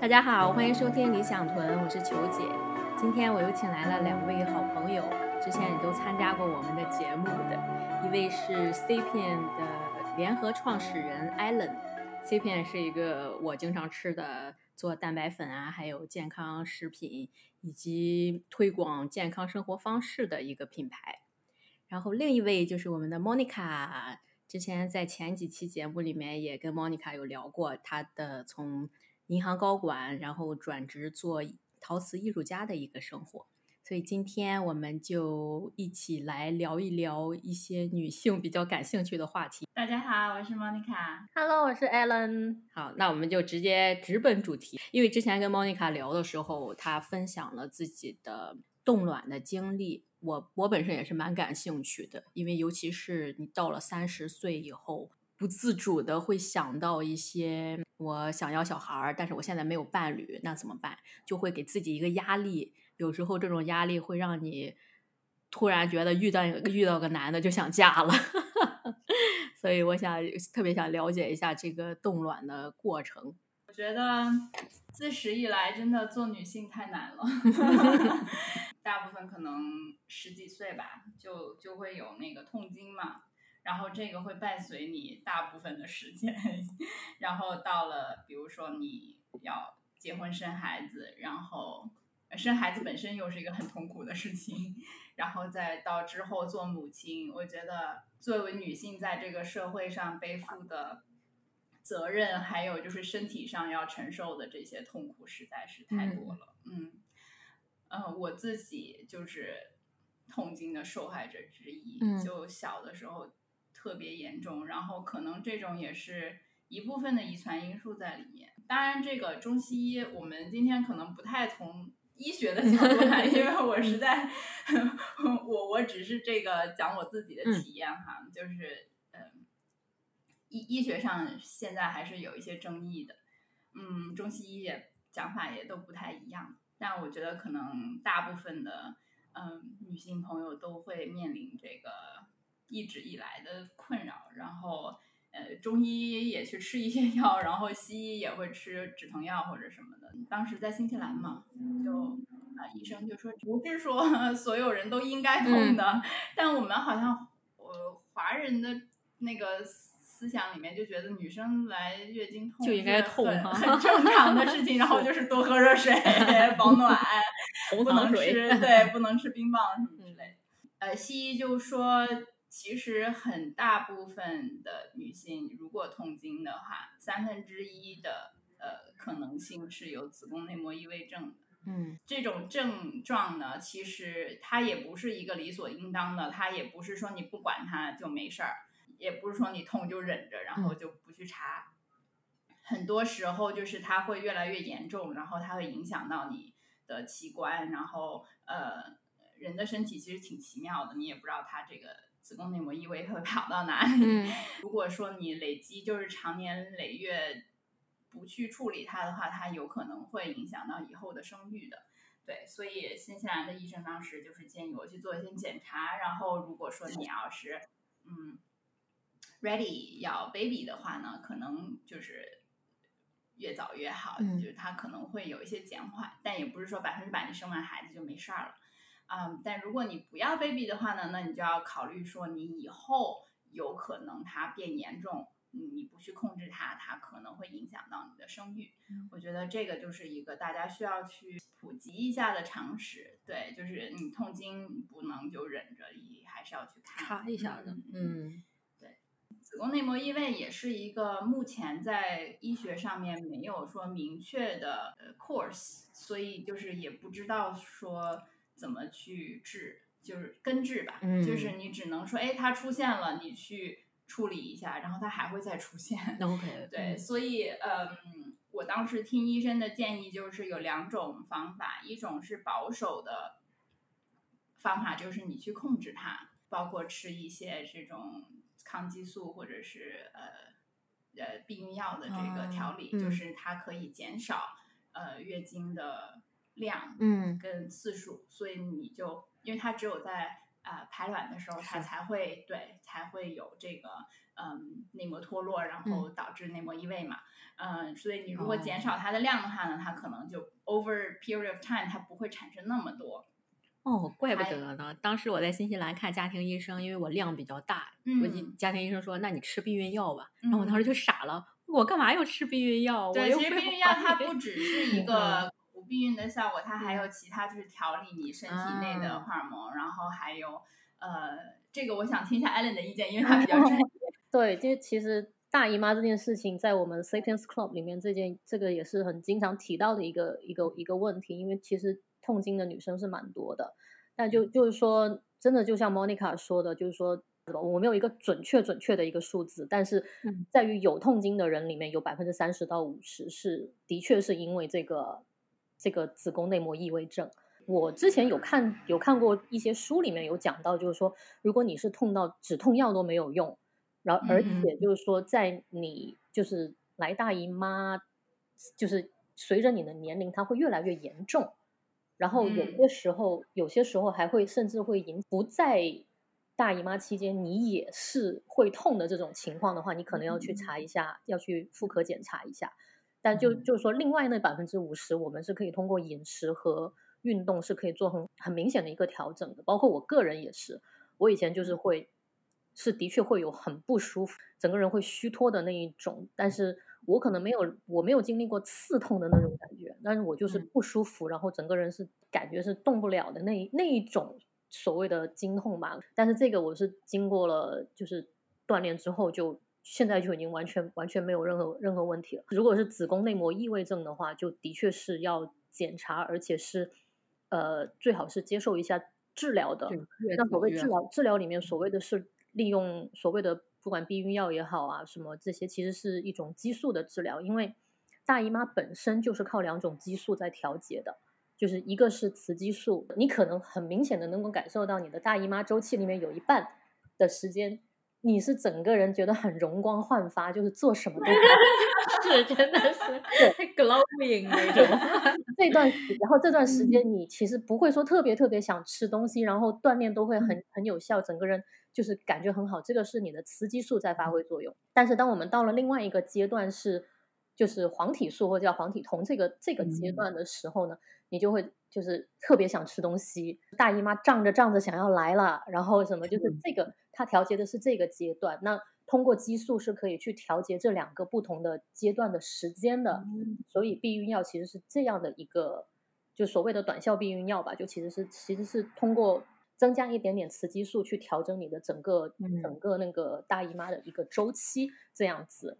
大家好，欢迎收听理想屯，我是球姐。今天我又请来了两位好朋友，之前也都参加过我们的节目的，一位是 C 片的联合创始人 Allen。Sapien 是一个我经常吃的做蛋白粉啊，还有健康食品以及推广健康生活方式的一个品牌。然后另一位就是我们的 Monica，之前在前几期节目里面也跟 Monica 有聊过她的从银行高管，然后转职做陶瓷艺术家的一个生活，所以今天我们就一起来聊一聊一些女性比较感兴趣的话题。大家好，我是 Monica。Hello，我是 Alan。好，那我们就直接直奔主题。因为之前跟 Monica 聊的时候，她分享了自己的冻卵的经历，我我本身也是蛮感兴趣的，因为尤其是你到了三十岁以后。不自主的会想到一些我想要小孩儿，但是我现在没有伴侣，那怎么办？就会给自己一个压力。有时候这种压力会让你突然觉得遇到遇到个男的就想嫁了。所以我想特别想了解一下这个冻卵的过程。我觉得自始以来真的做女性太难了，大部分可能十几岁吧，就就会有那个痛经嘛。然后这个会伴随你大部分的时间，然后到了比如说你要结婚生孩子，然后生孩子本身又是一个很痛苦的事情，然后再到之后做母亲，我觉得作为女性在这个社会上背负的责任，还有就是身体上要承受的这些痛苦实在是太多了。嗯，呃，我自己就是痛经的受害者之一，嗯、就小的时候。特别严重，然后可能这种也是一部分的遗传因素在里面。当然，这个中西医我们今天可能不太从医学的角度看，因为我实在，我我只是这个讲我自己的体验哈，嗯、就是嗯，医医学上现在还是有一些争议的，嗯，中西医也讲法也都不太一样，但我觉得可能大部分的嗯女性朋友都会面临这个。一直以来的困扰，然后呃，中医也去吃一些药，然后西医也会吃止疼药或者什么的。当时在新西兰嘛，就啊、呃，医生就说不是说 所有人都应该痛的，嗯、但我们好像呃华人的那个思想里面就觉得女生来月经痛就应该痛很很正常的事情，然后就是多喝热水，保暖，不能吃对，不能吃冰棒什么之类的。呃，西医就说。其实很大部分的女性如果痛经的话，三分之一的呃可能性是有子宫内膜异位症的。嗯，这种症状呢，其实它也不是一个理所应当的，它也不是说你不管它就没事儿，也不是说你痛就忍着，然后就不去查。嗯、很多时候就是它会越来越严重，然后它会影响到你的器官，然后呃，人的身体其实挺奇妙的，你也不知道它这个。子宫内膜异位会跑到哪里？嗯、如果说你累积就是长年累月不去处理它的话，它有可能会影响到以后的生育的。对，所以新西兰的医生当时就是建议我去做一些检查，然后如果说你要是嗯 ready 要 baby 的话呢，可能就是越早越好，嗯、就是它可能会有一些减缓，但也不是说百分之百你生完孩子就没事儿了。嗯，但如果你不要 baby 的话呢，那你就要考虑说，你以后有可能它变严重，你不去控制它，它可能会影响到你的生育。嗯、我觉得这个就是一个大家需要去普及一下的常识。对，就是你痛经不能就忍着，你还是要去看查一下的。嗯，对，子宫内膜异位也是一个目前在医学上面没有说明确的 course，所以就是也不知道说。怎么去治，就是根治吧，嗯、就是你只能说，哎，它出现了，你去处理一下，然后它还会再出现。OK，对，所以，嗯，我当时听医生的建议就是有两种方法，一种是保守的方法，就是你去控制它，包括吃一些这种抗激素或者是呃呃避孕药的这个调理，啊嗯、就是它可以减少呃月经的。量，嗯，跟次数，所以你就因为它只有在呃排卵的时候，它才会对才会有这个嗯内膜脱落，然后导致内膜异位嘛。嗯，所以你如果减哦少它的量的话呢，它可能就 over period of time 它不会产生那么多。哦，怪不得呢。当时我在新西兰看家庭医生，因为我量比较大，我家庭医生说：“那你吃避孕药吧。”然后我当时嗯就傻了，我干嘛要吃避孕药？我对，其实避孕药它不只是一嗯个不避孕的效果，它还有其他就是调理你身体内的啊荷尔蒙，然后还有呃，这个我想听一下 Allen 的意见，因为他比较专业。对，就其实大姨妈这件事情，在我们 Sapiens Club 里面，这件这个也是很经常提到的一个一个一个问题，因为其实痛经的女生是蛮多的，但就就是说，真的就像 Monica 说的，就是说。我没有一个准确准确的一个数字，但是嗯在于有痛经的人里面，有百分之三十到五十是的确是因为这个这个子宫内膜异位症。我之前有看有看过一些书里面有讲到，就是说，如果你是痛到止痛药都没有用，然后而嗯且就是说，在你就是来大姨妈，就是随着你的年龄，它会越来越严重，然后有嗯些时候，有些时候还会甚至会引不在大姨妈期间你也是会痛的这种情况的话，你可能要去查一下，要去妇科检查一下。但就嗯就是说，另外那百分之五十，我们是可以通过饮食和运动是可以做很很明显的一个调整的。包括我个人也是，我以前就是会是的确会有很不舒服，整个人会虚脱的那一种，但是我可能没有我没有经历过刺痛的那种感觉，但是我就是嗯不舒服，然后整个人是感觉是动不了的那那一种所谓的经痛吧。但是这个我是经过了就是锻炼之后就。现在就已经完全完全没有任何任何问题了。如果是子宫内膜异位症的话，就的确是要检查，而且是呃最好是接受一下治疗的。那所谓治疗，治疗里面所谓的是利用所谓的不管避孕药也好啊，什么这些其实是一种激素的治疗，因为大姨妈本身就是靠两种激素在调节的，就是一个是雌激素，你可能很明显的能够感受到你的大姨妈周期里面有一半的时间。你是整个人觉得很容光焕发，就是做什么都是 真的是 glowing 那种。这段时，然后这段时嗯间你其实不会说特别特别想吃东西，然后锻炼都会嗯很很有效，整个人就是感觉很好。这个是你的雌激素在发挥作用。但是当我们到了另外一个阶段是，就是黄体素或者叫黄体酮这个这个阶嗯段的时候呢，你就会就是特别想吃东西，大姨妈胀着胀着想要来了，然后什么就是嗯这个它调节的是这个阶段。那通过激素是可以去调节这两个不同的阶段的时间的。嗯所以避孕药其实是这样的一个，就所谓的短效避孕药吧，就其实是其实是通过增加一点点雌激素去调整你的整个、嗯整个那个大姨妈的一个周期，这样子。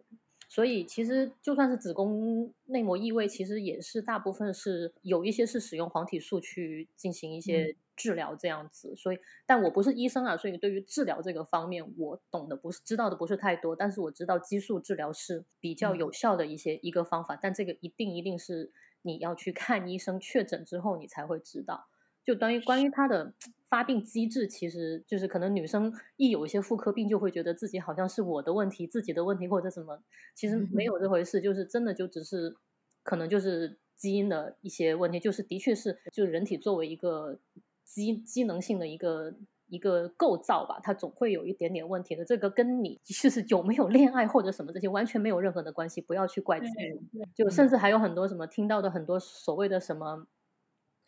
所以其实就算是子宫内膜异位，其实也是大部分是有一些是使用黄体素去进行一些治疗这样子。所以，但我不是医生啊，所以对于治疗这个方面，我懂的不是知道的不是太多。但是我知道激素治疗是比较有效的一些一个方法，但这个一定一定是你要去看医生确诊之后你才会知道。就关于关于它的发病机制，其实就是可能女生一有一些妇科病，就会觉得自己好像是我的问题、自己的问题或者什么，其实没有这回事，就是真的就只是可能就是基因的一些问题，就是的确是就是人体作为一个机机能性的一个一个构造吧，它总会有一点点问题的。这个跟你就是有没有恋爱或者什么这些完全没有任何的关系，不要去怪自己。就甚至还有很多什么听到的很多所谓的什么。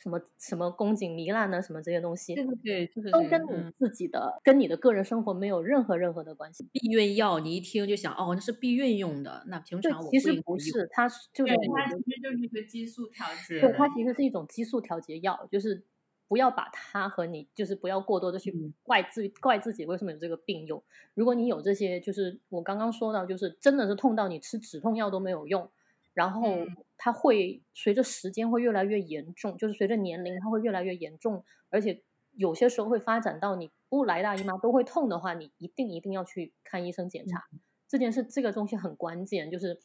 什么什么宫颈糜烂呢？什么这些东西，对对对，就是都跟你自己的、跟你的个人生活没有任何任何的关系。避孕药，你一听就想，哦，那是避孕用的，那平常我，其实。不是，它是就是它其实就是一个激素调节对，它其实是一种激素调节药，就是不要把它和你，就是不要过多的去嗯怪自怪自己为什么有这个病用。如果你有这些，就是我刚刚说到，就是真的是痛到你吃止痛药都没有用，然后嗯它会随着时间会越来越严重，就是随着年龄它会越来越严重，而且有些时候会发展到你不来大姨妈都会痛的话，你一定一定要去看医生检查。这件事这个东西很关键，就是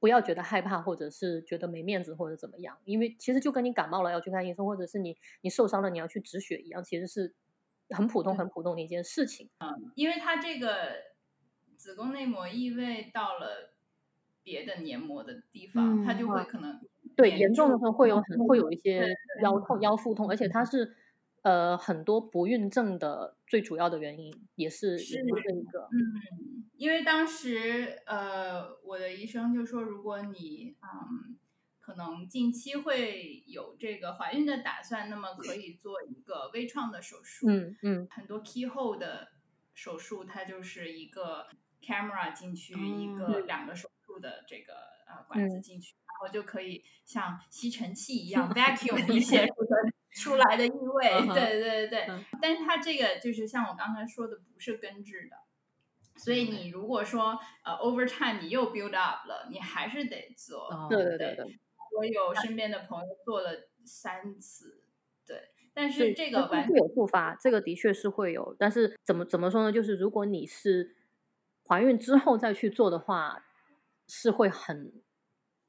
不要觉得害怕，或者是觉得没面子或者怎么样，因为其实就跟你感冒了要去看医生，或者是你你受伤了你要去止血一样，其实是很普通很普通的一件事情。因为它这个子宫内膜异位到了别的黏膜的地方，它就会可能对，严重的住时候会有很会有一些腰痛、腰腹痛，而且它是呃很多不孕症的最主要的原因，也是是这一个。嗯，因为当时呃，我的医生就说，如果你嗯可能近期会有这个怀孕的打算，那么可以做一个微创的手术。嗯嗯很多 keyhole 的手术，它就是一个 camera 进去，一个两个手术的这个呃管子嗯进去，然后就可以像吸尘器一 样 vacuum 一些出的出来的异味。对对对对，嗯但是它这个就是像我刚才说的，不是根治的。所以你如果说呃 over time 你又 build up 了，你还是得做。哦对对对对。我有身边的朋友做了三次，对，但是这个完会有复发，这个的确是会有，但是怎么怎么说呢？就是如果你是怀孕之后再去做的话，是会很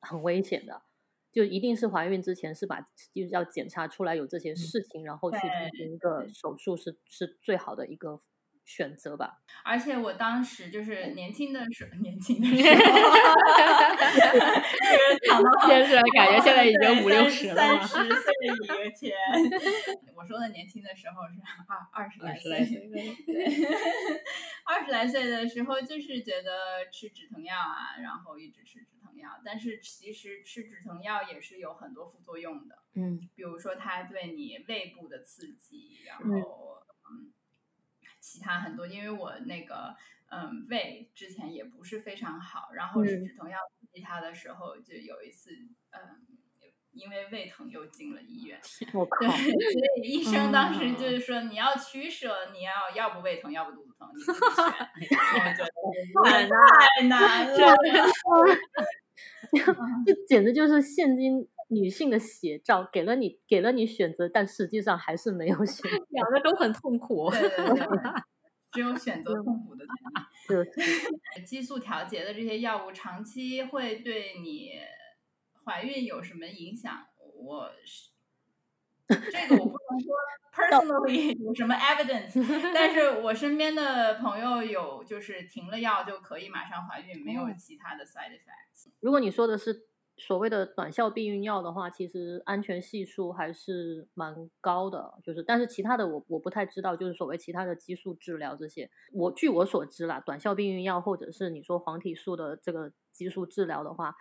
很危险的。就一定是怀孕之前是把就是要检查出来有这些事情，然后去进行一个手术是是最好的一个选择吧。而且我当时就是 年轻的时候，年轻的时候，就是想到现在感觉现在已经五六十了三十岁以前。我说的年轻的时候是二二十来二十来岁对，二十来岁的时候就是觉得吃止疼药啊，然后一直吃止疼药，但是其实吃止疼药也是有很多副作用的。嗯比如说它对你胃部的刺激，然嗯后嗯，其他很多，因为我那个嗯胃之前也不是非常好，然后吃嗯止疼药刺激它的时候，就有一次嗯。因为胃疼又进了医院，我靠对，，所以医生当时嗯就是说你要取舍，你要要不胃疼，要不肚子疼，你自己选。我觉得太太难了，这简直就是现今女性的写照，给了你给了你选择，但实际上还是没有选择。两个都很痛苦。对对对，只有选择痛苦的权利。就是 激素调节的这些药物长期会对你怀孕有什么影响？我是这个我不能说 personally 有什么 evidence，但是我身边的朋友有就是停了药就可以马上怀孕，没有哦其他的 side effects。如果你说的是所谓的短效避孕药的话，其实安全系数还是蛮高的。就是，但是其他的我我不太知道，就是所谓其他的激素治疗这些，我据我所知啦，短效避孕药或者是你说黄体素的这个激素治疗的话，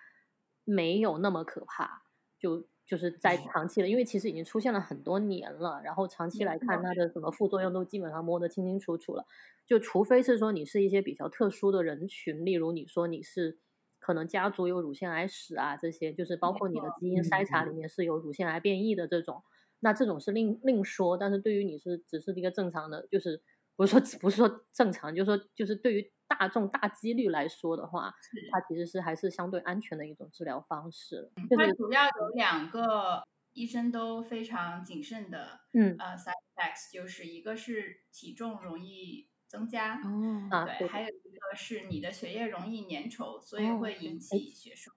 没有那么可怕。就就是在长期的，因为其实已经出现了很多年了，然后长期来看它的什么副作用都基本上摸得清清楚楚了。就除非是说你是一些比较特殊的人群，例如你说你是可能家族有乳腺癌史啊，这些就是包括你的基因筛查里面是有乳腺癌变异的这种，那这种是另另说。但是对于你是只是一个正常的，就是不是说不是说正常，就是说就是对于大众大几率来说的话，它其实是还是相对安全的一种治疗方式。就是它主要有两个医生都非常谨慎的嗯呃 side effects，就是一个是体重容易增加，哦，啊，对，还有一个是你的血液容易粘稠，所以哦会引起血栓，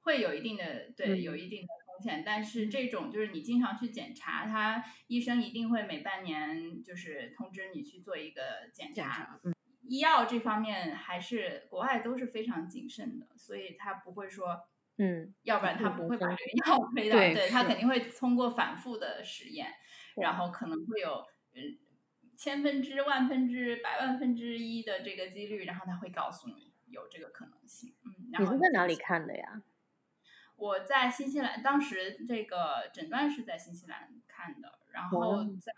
会有一定的对，有嗯一定的风险。但是这种就是你经常去检查，他医生一定会每半年就是通知你去做一个检查。检查，嗯医药这方面还是国外都是非常谨慎的，所以他不会说，嗯，要不然他嗯不会把嗯这个药推到，对对他肯定会通过反复的实验，然后可能会有嗯千分之万分之百万分之一的这个几率，然后他会告诉你有这个可能性。嗯，然你后是在哪里看的呀？我在新西兰，当时这个诊断是在新西兰看的，然后在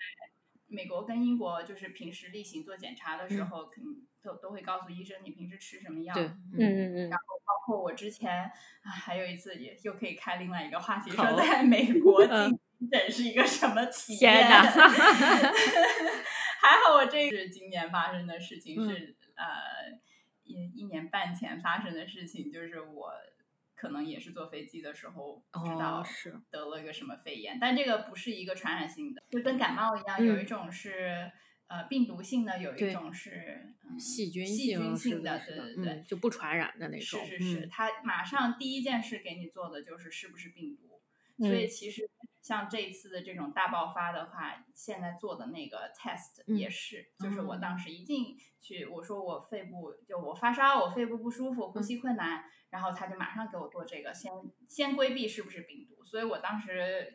美国跟英国，就是平时例行做检查的时嗯候，肯定都都会告诉医生你平时吃什么药。嗯，嗯嗯然后，包括我之前啊，还有一次也又可以开另外一个话题，说在美国 急诊是一个什么体天验？哪还好我这是今年发生的事情，嗯。是呃一一年半前发生的事情，就是我可能也是坐飞机的时候不知道哦是。得了一个什么肺炎，但这个不是一个传染性的，就跟感冒一样，有一种是呃病毒性的，有一种是、嗯、细菌细菌性性的，对对对。嗯，就不传染的那种，是是是，嗯。他马上第一件事给你做的就是是不是病毒，所以嗯。其实像这一次的这种大爆发的话，现在做的那个 test 嗯也是，就是我哦当时一进去，我说我肺部就我发烧，我肺部不舒服，呼嗯吸困难，然后他就马上给我做这个，先先规避是不是病毒，所以我当时。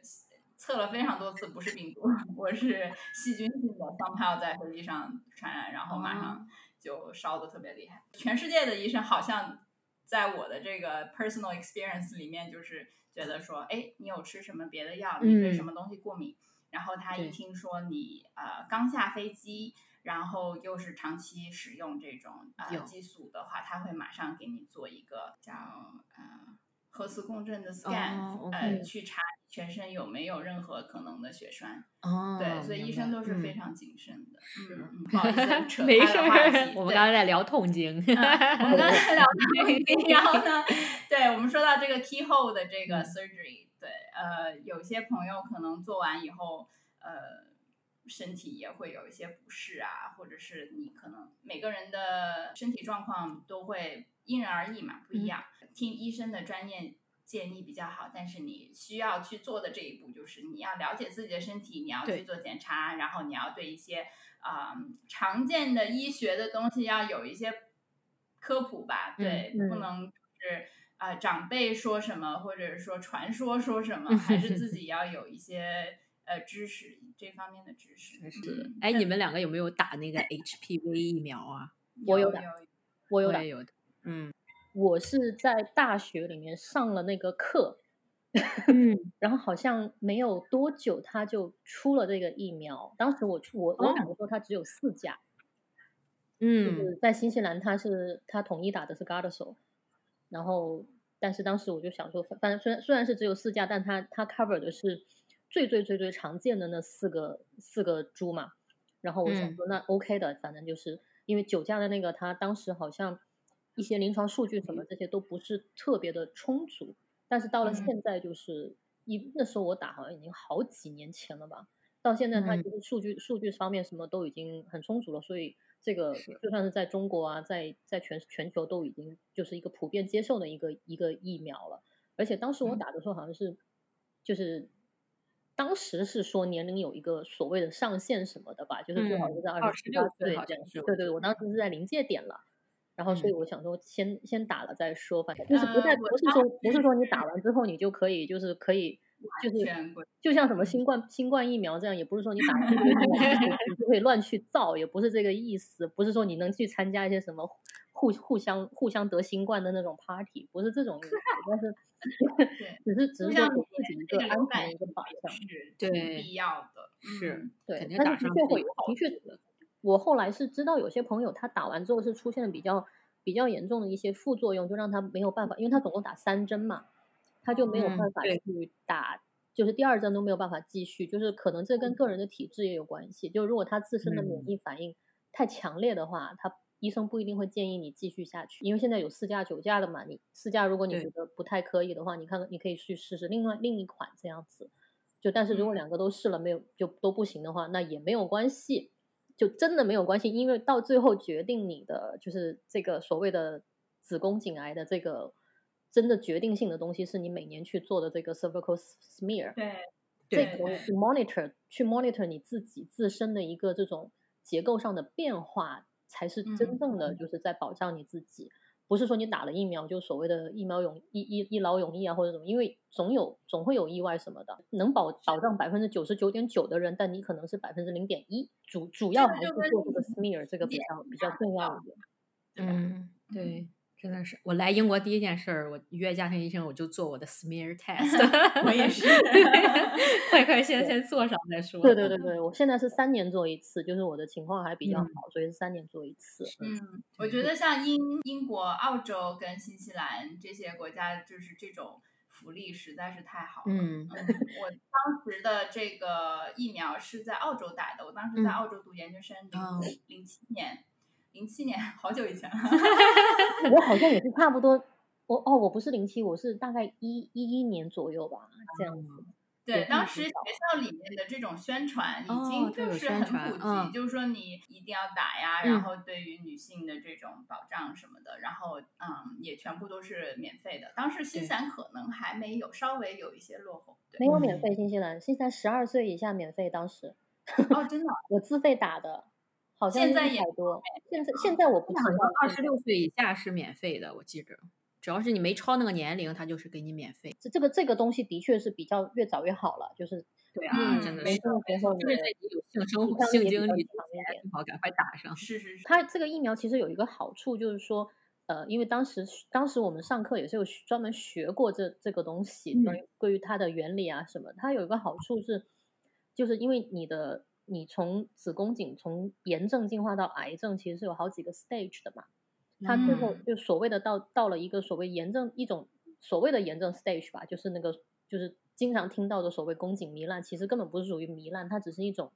测了非常多次，不是病毒，我是细菌性的 somehow 在飞机上传染，然后马上就烧的特别厉害。全世界的医生好像在我的这个 personal experience 里面，就是觉得说，哎，你有吃什么别的药，你对什么东西过敏？然后他一听说你呃刚下飞机，然后又是长期使用这种呃激素的话，他会马上给你做一个叫呃核磁共振的 scan，呃去查全身有没有任何可能的血栓。哦，对，所以医生都是非常谨慎的。嗯，不好意思，扯没题。我们刚才在聊痛经。我们刚才聊痛经，然后呢，对我们说到这个 keyhole 的这个 surgery。对，呃，有些朋友可能做完以后，呃，身体也会有一些不适啊，或者是你可能每个人的身体状况都会因人而异嘛，不一样。听医生的专业建议比较好，但是你需要去做的这一步就是你要了解自己的身体，你要去做检查，然后你要对一些啊常见的医学的东西要有一些科普吧，对，不能是。啊，长辈说什么，或者说传说说什么，还是自 己要有一些呃知识这方面的知识。是，哎，你们两个有没有打那个 HPV 疫苗啊？我有打，我有打，有的。嗯，我是在大学里面上了那个课，嗯，然后好像没有多久他就出了这个疫苗。当时我我我打的时候，它只有四价，嗯，就是在新西兰，他是他统一打的是 Gardasil。然后，但是当时我就想说，反正虽然虽然是只有四价，但它它 cover 的是最最最最常见的那四个四个猪嘛。然后我想说，那 OK 的，反正就是因为九价的那个，它当时好像一些临床数据什么这些都不是特别的充足。但是到了现在，就是一那时候我打好像已经好几年前了吧，到现在它其实数据数据方面什么都已经很充足了，所以。这个就算是在中国啊，在在全全球都已经就是一个普遍接受的一个一个疫苗了。而且当时我打的时候好像是，就是当时是说年龄有一个所谓的上限什么的吧，就是最好是在二十六岁这样。对对，我当时是在临界点了，然后所以我想说先先打了再说，反正就是不太不是说不是说你打完之后你就可以就是可以。就是就像什么新冠新冠疫苗这样，也不是说你打完之后你就 可以乱去造，也不是这个意思。不是说你能去参加一些什么互互相互相得新冠的那种 party，不是这种意思。但是 只是只是说给自己一个安全一个保障，对必要的，是对。但是的确会的确，我后来是知道有些朋友他打完之后是出现了比较比较严重的一些副作用，就让他没有办法，因为他总共打三针嘛。他就没有办法去打，就是第二针都没有办法继续，就是可能这跟个人的体质也有关系。就如果他自身的免疫反应太强烈的话，他医生不一定会建议你继续下去。因为现在有四价九价的嘛，你四价如果你觉得不太可以的话，你看你可以去试试另外另一款这样子。就但是如果两个都试了没有就都不行的话，那也没有关系，就真的没有关系，因为到最后决定你的就是这个所谓的子宫颈癌的这个。真的决定性的东西是你每年去做的这个 cervical smear，对，这个去 monitor 去 monitor 你自己自身的一个这种结构上的变化，才是真正的就是在保障你自己，不是说你打了疫苗就所谓的疫苗永一一一劳永逸啊或者什么，因为总有总会有意外什么的，能保保障百分之九十九点九的人，但你可能是百分之零点一，主主要还是做这个 smear 这个比较比较重要一点，嗯，对。真的是，我来英国第一件事儿，我约家庭医生，我就做我的 smear test。我也是，快快先先做上再说。对对对对，我现在是三年做一次，就是我的情况还比较好，所以是三年做一次。嗯，我觉得像英英国、澳洲跟新西兰这些国家，就是这种福利实在是太好了。嗯，我当时的这个疫苗是在澳洲打的，我当时在澳洲读研究生，零零七年。零七年，好久以前了。我好像也是差不多，我哦，我不是零七，我是大概一一一年左右吧，这样子。对，当时学校里面的这种宣传已经就是很普及，就是说你一定要打呀，然后对于女性的这种保障什么的，然后嗯，也全部都是免费的。当时新西兰可能还没有，稍微有一些落后。没有免费，新西兰，新西兰十二岁以下免费，当时。哦，真的，我自费打的。好像现在也多，现在现在我不知道，二十六岁以下是免费的，我记着，只要是你没超那个年龄，他就是给你免费。这这个这个东西的确是比较越早越好了，就是对啊，嗯真的是，没错没错，就是在你有性生活、性经历之强一点前，最好赶快打上。是是是，它这个疫苗其实有一个好处，就是说，呃，因为当时当时我们上课也是有专门学过这这个东西，嗯关于关于它的原理啊什么。它有一个好处是，就是因为你的你从子宫颈从炎症进化到癌症，其实是有好几个 stage 的嘛。它最后嗯就所谓的到到了一个所谓炎症一种所谓的炎症 stage 吧，就是那个就是经常听到的所谓宫颈糜烂，其实根本不是属于糜烂，它只是一种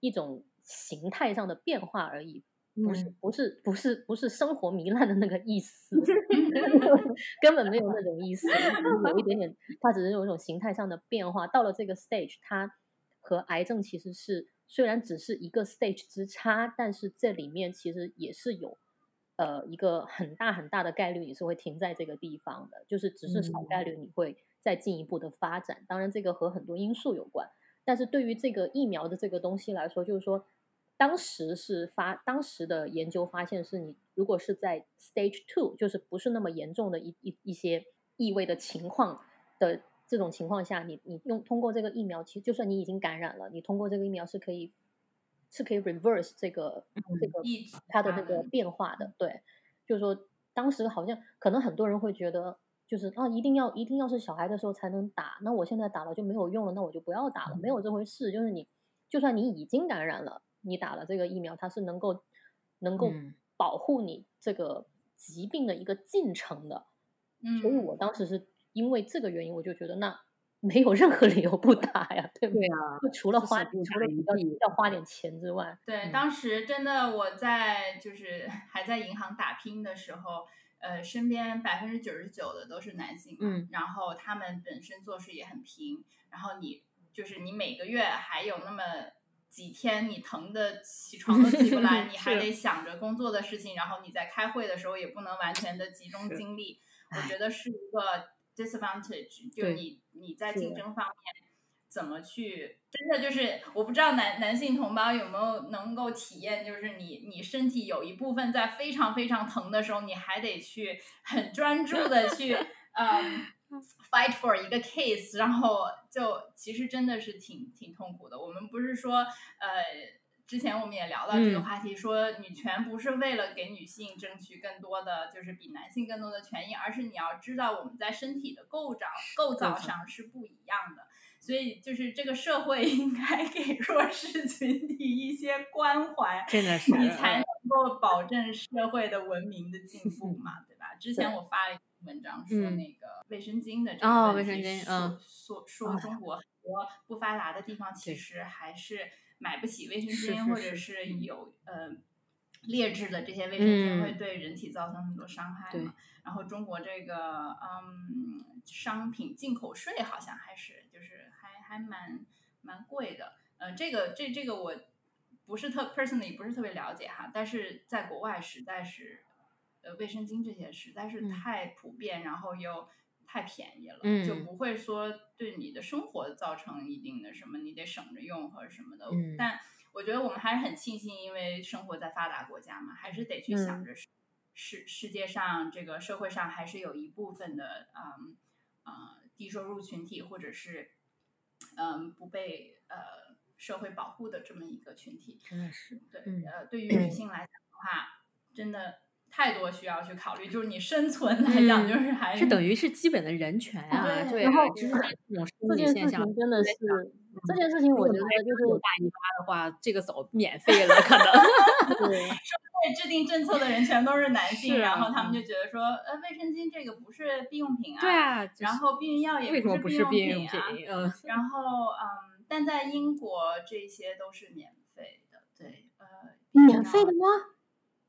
一种形态上的变化而已，不是嗯不是不是不是生活糜烂的那个意思，根本没有那种意思，有一点点，它只是有一种形态上的变化。到了这个 stage，它和癌症其实是虽然只是一个 stage 之差，但是这里面其实也是有呃一个很大很大的概率你是会停在这个地方的，就是只是少概率你会再进一步的发展。当然，这个和很多因素有关。但是对于这个疫苗的这个东西来说，就是说，当时是发当时的研究发现是你如果是在 stage two，就是不是那么严重的一一一些异味的情况的这种情况下，你你用通过这个疫苗，其实就算你已经感染了，你通过这个疫苗是可以是可以 reverse 这个这个它的那个变化的。对，就是说当时好像可能很多人会觉得。就是啊，一定要一定要是小孩的时候才能打，那我现在打了就没有用了，那我就不要打了，没有这回事。就是你，就算你已经感染了，你打了这个疫苗，它是能够能够嗯保护你这个疾病的一个进程的。嗯，所以我当时是因为这个原因，我就觉得那没有任何理由不打呀，对不对啊，就除了就是花不除了比较打一剂要花点钱之外，对，嗯当。时真的我在就是还在银行打拼的时候，呃，身边百分之九十九的都是男性嘛，嗯然后他们本身做事也很拼，然后你就是你每个月还有那么几天你疼的起床都起不来，你还得想着工作的事情，然后你在开会的时候也不能完全的集中精力，我觉得是一个 disadvantage，就你你在竞争方面。怎么去？真的就是我不知道男男性同胞有没有能够体验，就是你你身体有一部分在非常非常疼的时候，你还得去很专注的去嗯 fight for 一个 case，然后就其实真的是挺挺痛苦的。我们不是说呃。之前我们也聊到这个嗯。话题，说女权不是为了给女性争取更多的，就是比男性更多的权益，而是你要知道我们在身体的构造构造造上是不一样的。所以就是这个社会 应该给弱势群体一些关怀，真的是你。才能够保证社会的文明的进步 嘛，对吧？之前我发了一篇文章说嗯。那个卫生巾的这哦个问题，卫生巾嗯。说说说中国很多不发达的地方其实还是买不起卫生是巾，是或者是有呃劣质的这些卫生巾会嗯。对人体造成很多伤害对嘛。然后中国这个嗯商品进口税好像还是就是还还蛮蛮贵的，呃，这个这这个我不是特 personally 不是特别了解哈，但是在国外实在是，呃，卫生巾这些实在是嗯。太普遍，然后又太便宜了，嗯就不会说对你的生活造成一定的什么，你得省着用或者什么的。嗯但我觉得我们还是很庆幸，因为生活在发达国家嘛，还是得去想嗯着世世世界上这个社会上还是有一部分的嗯呃低收入群体或者是嗯不被呃社会保护的这么一个群体。真的是，对，嗯呃，对于女性来讲的话，真的太多需要去考虑，就是你生存来讲，嗯就是还是等于是基本的人权啊，对对啊，然后就是这种生这件事理现象情真的是这件事情，我觉得就是有大姨妈的话，这个走免费了，可能。对 对制定政策的人全都是男性，是啊然后他们就觉得说，呃，卫生巾这个不是避用品啊，对，啊，就是然后避孕药也为什么不避是避孕用品啊，品？嗯，然后嗯，但在英国这些都是免费的，对，呃，免费的吗？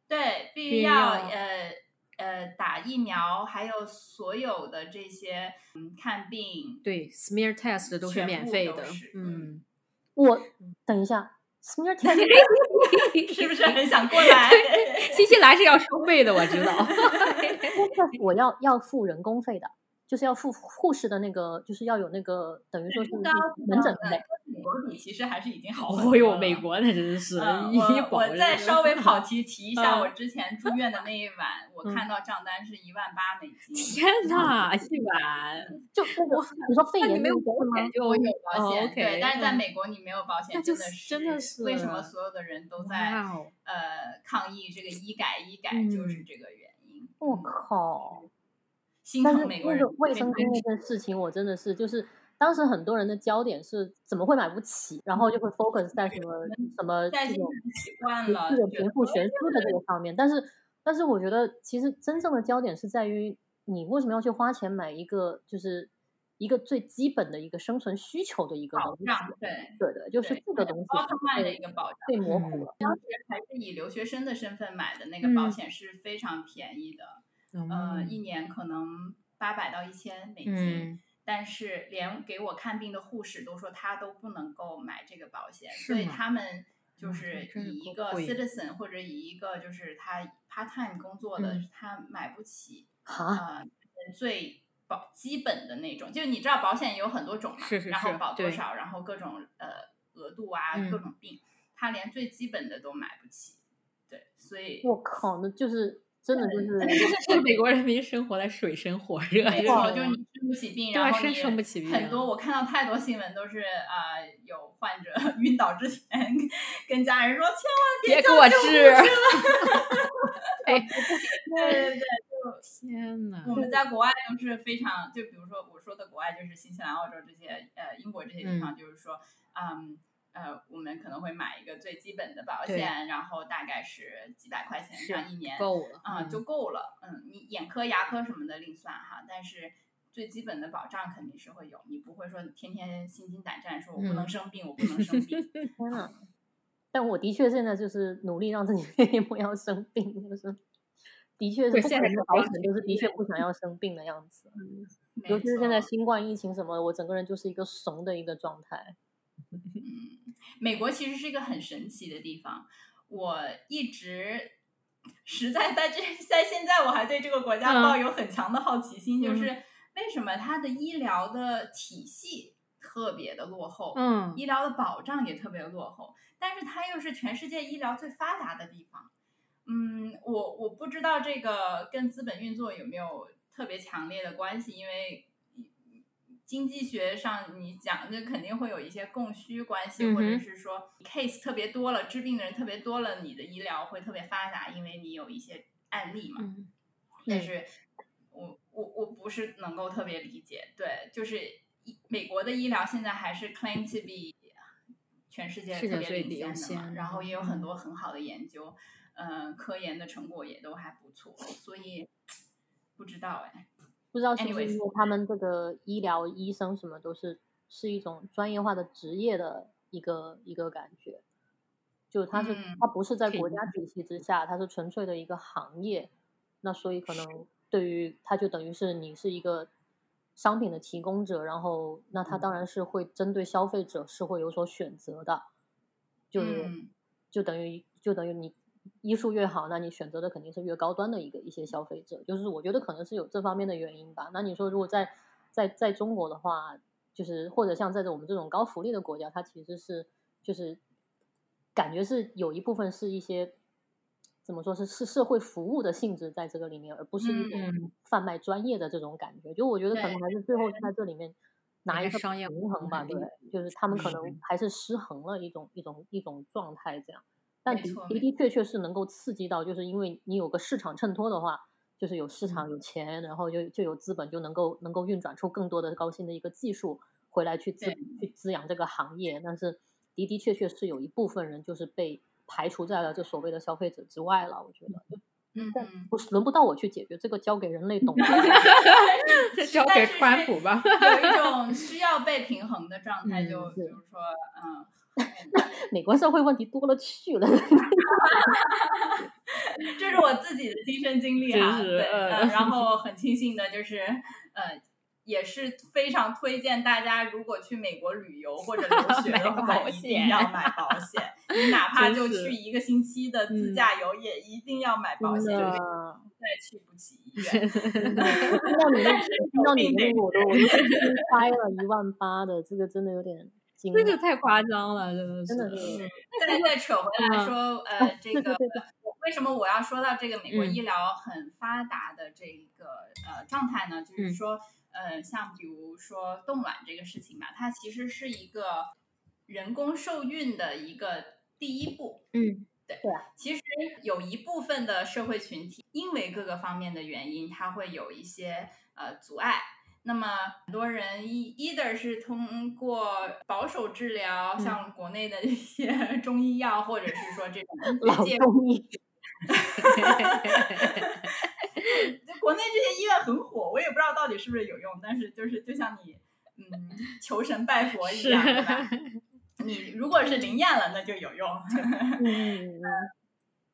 对，避避孕孕药，药呃呃，打疫苗，还有所有的这些嗯看病，对，smear test 都是免费的，嗯，我等一下，smear test 是不是很想过来？新西兰是要收费的，我知道。我要要付人工费的。就是要付护士的那个，就是要有那个等于说是门诊的诊费。跟美国比其实还是已经好 很哦呦，多了美国那真是我保我再稍微跑题提一下，嗯我之前住院的那一晚，我嗯看到账单是一万八美金。天呐，一晚，就那个你说肺炎没有保险？就我有保险，对，但是在嗯美国你没有保险，就真的是真的是为什么所有的人都在呃抗议这个医改医改，嗯就是这个原因。我嗯靠！心但是疼美国人那个卫生巾那件事情，我真的是就是当时很多人的焦点是怎么会买不起，然后就会 focus 在什么什么这种习惯了，这种贫富悬殊的这个方面。但是，但是我觉得其实真正的焦点是在于你为什么要去花钱买一个就是一个最基本的一个生存需求的一个。保障，对。对的，就是这个东西被一个保障，被模糊嗯了。当时还是以留学生的身份买的那个保嗯险是非常便宜的，呃，嗯一年可能八百到一千美金。嗯，但是连给我看病的护士都说他都不能够买这个保险，所以他们？就嗯是以一个 citizen 或者以一个就是他 part time 工作的，嗯。他买不起 啊，呃最保基本的那种，就你知道保险有很多种嘛，是是然后保多少，然后各种呃额度啊，嗯。各种病，他连最基本的都买不起，对，所以我靠，那就是真的就是这美国人民生活在水深火热，没这错，就是你。生不起病，然后你生不起病很多我看到太多新闻都是啊、呃有患者 晕倒之前跟家人说千万别给我治车。对。对对就，天呐，我。们在国外都是非常，就比如说我说的国外就是新西兰、澳洲这些，呃，英国这些地方，就是说，嗯。呃，我们可能会买一个最基本的保险，然后大概是几百块钱是这样一年，够了啊、就够了。嗯，你眼科、牙科什么的另算哈，但是最基本的保障肯定是会有，你不会说天天心惊胆战，说我不能嗯生病，我不能生病。天呐。但我的确现在就是努力让自己天天不要生病，就是的确是现在不可能的是这样保险，就是的确不想要生病的样子。没尤其是现在新冠疫情什么，我整个人就是一个怂的一个状态。嗯，美国其实是一个很神奇的地方，我一直实在在这在现在我还对这个国家嗯抱有很强的好奇心，就嗯是为什么它的医疗的体系特别的落后，嗯医疗的保障也特别落后，但是它又是全世界医疗最发达的地方。嗯，我我不知道这个跟资本运作有没有特别强烈的关系，因为经济学上你讲这肯定会有一些供需关系，嗯或者是说 case 特别多了，治病的人特别多了，你的医疗会特别发达，因为你有一些案例嘛。嗯。但是我我我不是能够特别理解，对，就是美国的医疗现在还是 claim to be 全世界特别领先的嘛，然后也有很。嗯多很好的研究，嗯、科研的成果也都还不错，所以不知道哎，不知道是不是因为他们这个医疗医生什么都是是一种专业化的职业的一个一个感觉，就它是、嗯它不是在国家体系之下，它是纯粹的一个行业，那所以可能对于它就等于是你是一个商品的提供者，然后那它当然是会针对消费者是会有所选择的，就是、嗯。就等于就等于你医术越好，那你选择的肯定是越高端的一个一些消费者，就是我觉得可能是有这方面的原因吧。那你说如果在在在中国的话，就是或者像在我们这种高福利的国家，它其实是就是感觉是有一部分是一些怎么说是是社会服务的性质在这个里面，而不是一种嗯贩卖专业的这种感觉。就我觉得可能还是最后在这里面拿一个商业平衡吧，对，就是他们可能嗯还是失衡了一种一种一种状态这样。但的的的确确是能够刺激到，就是因为你有个市场衬托的话，就是有市场嗯有钱，然后就就有资本，就能够能够运转出更多的高新的一个技术回来去滋去滋养这个行业。但是的的确确是有一部分人就是被排除在了这所谓的消费者之外了，我觉得嗯但，不是轮不到我去解决，这个交给人类懂。这 交给川普吧。有一种需要被平衡的状态，嗯就比如说嗯。美国社会问题多了去了。这是我自己的亲身经历啊，对，然后很庆幸的就是，呃，也是非常推荐大家，如果去美国旅游或者留 学的话，一定要买保险。你哪怕就去一个星期的自嗯驾游，也一定要买保险，再去不起医院。听到你那听到你那个我都我都心掰了一万八的，这个真的有点惊这个，太夸张了，真的是。真的是嗯 再再扯回来嗯说，呃，这个 为什么我要说到这个美国嗯医疗很发达的这个呃状态呢？就是嗯说，呃，像比如说冻卵这个事情吧，它其实是一个人工受孕的一个第一步。嗯对其实有一部分的社会群体，因为各个方面的原因，它会有一些呃阻碍。那么很多人一 either 是通过保守治疗，嗯像国内的一些 中医药，或者是说这种老介中医，国内这些医院很火，我也不知道到底是不是有用，但是就是就像你嗯求神拜佛一样，对吧？你如果是灵验了，那就有用。嗯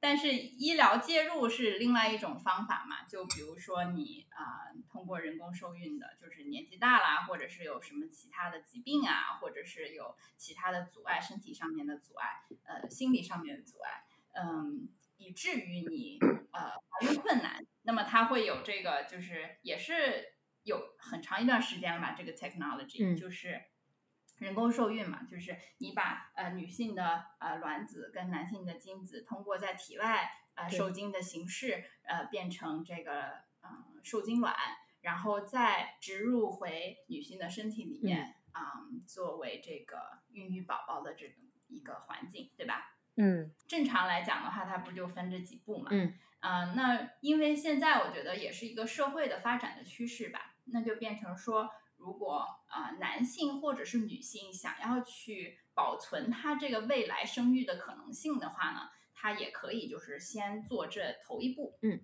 但是医疗介入是另外一种方法嘛，就比如说你啊、通过人工受孕的，就是年纪大啦，或者是有什么其他的疾病啊，或者是有其他的阻碍，身体上面的阻碍，呃，心理上面的阻碍，嗯，以至于你呃怀孕困难，那么它会有这个，就是也是有很长一段时间了吧，这个 technology、嗯就是。人工受孕嘛，就是你把呃女性的呃卵子跟男性的精子通过在体外呃受精的形式呃变成这个嗯、受精卵，然后再植入回女性的身体里面，嗯，作为这个孕育宝宝的这种一个环境，对吧？嗯正常来讲的话，它不就分这几步嘛？嗯啊、那因为现在我觉得也是一个社会的发展的趋势吧，那就变成说，如果啊、呃男性或者是女性想要去保存他这个未来生育的可能性的话呢，他也可以就是先做这头一步，嗯，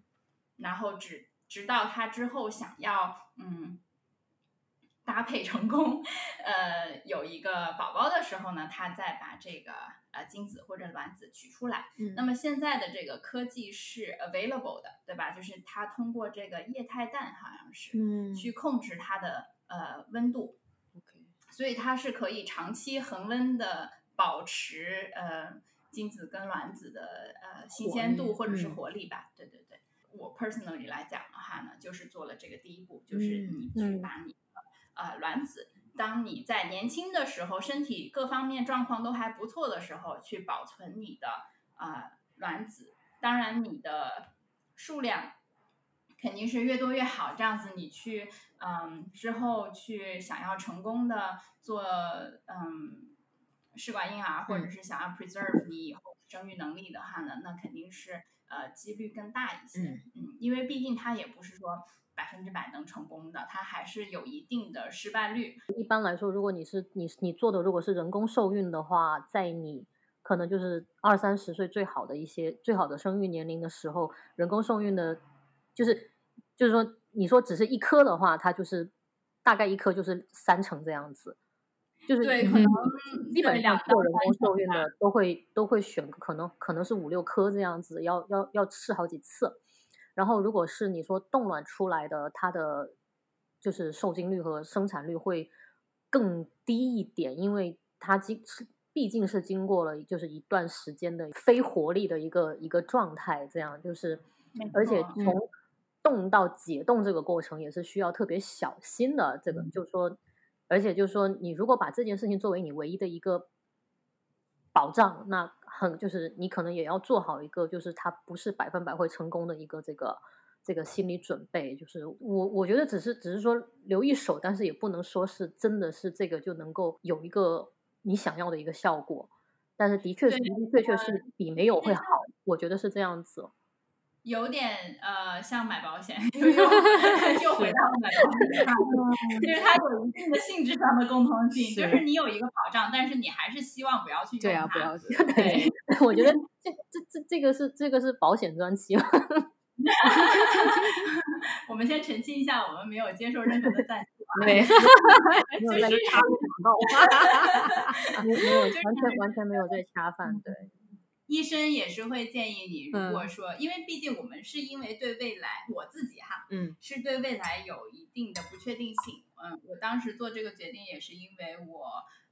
然后直直到他之后想要嗯搭配成功，呃，有一个宝宝的时候呢，他再把这个呃精子或者卵子取出来。嗯那么现在的这个科技是 available 的，对吧？就是它通过这个液态氮好像是、嗯去控制它的呃温度，，OK，所以它是可以长期恒温的保持呃精子跟卵子的呃新鲜度或者是嗯活力吧。对对对，我 personally 来讲的话呢，就是做了这个第一步，就是嗯你去嗯把你的呃卵子。当你在年轻的时候，身体各方面状况都还不错的时候，去保存你的啊、卵子，当然你的数量肯定是越多越好。这样子你去嗯之后去想要成功的做嗯试管婴儿，或者嗯是想要 preserve 你以后生育能力的话呢，那肯定是呃几率更大一些。嗯嗯，因为毕竟它也不是说百分之百能成功的，它还是有一定的失败率。一般来说，如果你是你你做的如果是人工受孕的话，在你可能就是二三十岁最好的一些最好的生育年龄的时候，人工受孕的，就是就是说，你说只是一颗的话，它就是大概一颗就是三成这样子，就是对，嗯可能基本上做人工受孕的都会都会选可能可能是五六颗这样子，要要要试好几次。然后如果是你说冻卵出来的，它的就是受精率和生产率会更低一点，因为它经是毕竟是经过了就是一段时间的非活力的一个一个状态，这样就是而且从冻到解冻这个过程也是需要特别小心的。这个就是说，而且就是说，你如果把这件事情作为你唯一的一个保障，那很就是你可能也要做好一个，就是它不是百分百会成功的一个这个这个心理准备。就是我我觉得只是只是说留一手，但是也不能说是真的是这个就能够有一个你想要的一个效果。但是的确是的确确是比没有会好，我觉得是这样子。有点呃像买保险，又 回到了买保险上，就是它有一定的性质上的共通性，就是。你有一个保障，但是你还是希望不要去用对啊，不要去对，我觉得这这这这个是这个是保险专期嘛，我们先澄清一下，我们没有接受任何的赞助啊，对，没有在就是插广告，没没有完全完全没有在恰饭，对，医生也是会建议你，如果嗯说，因为毕竟我们是因为对未来，我自己哈，嗯是对未来有一定的不确定性。嗯，我当时做这个决定也是因为我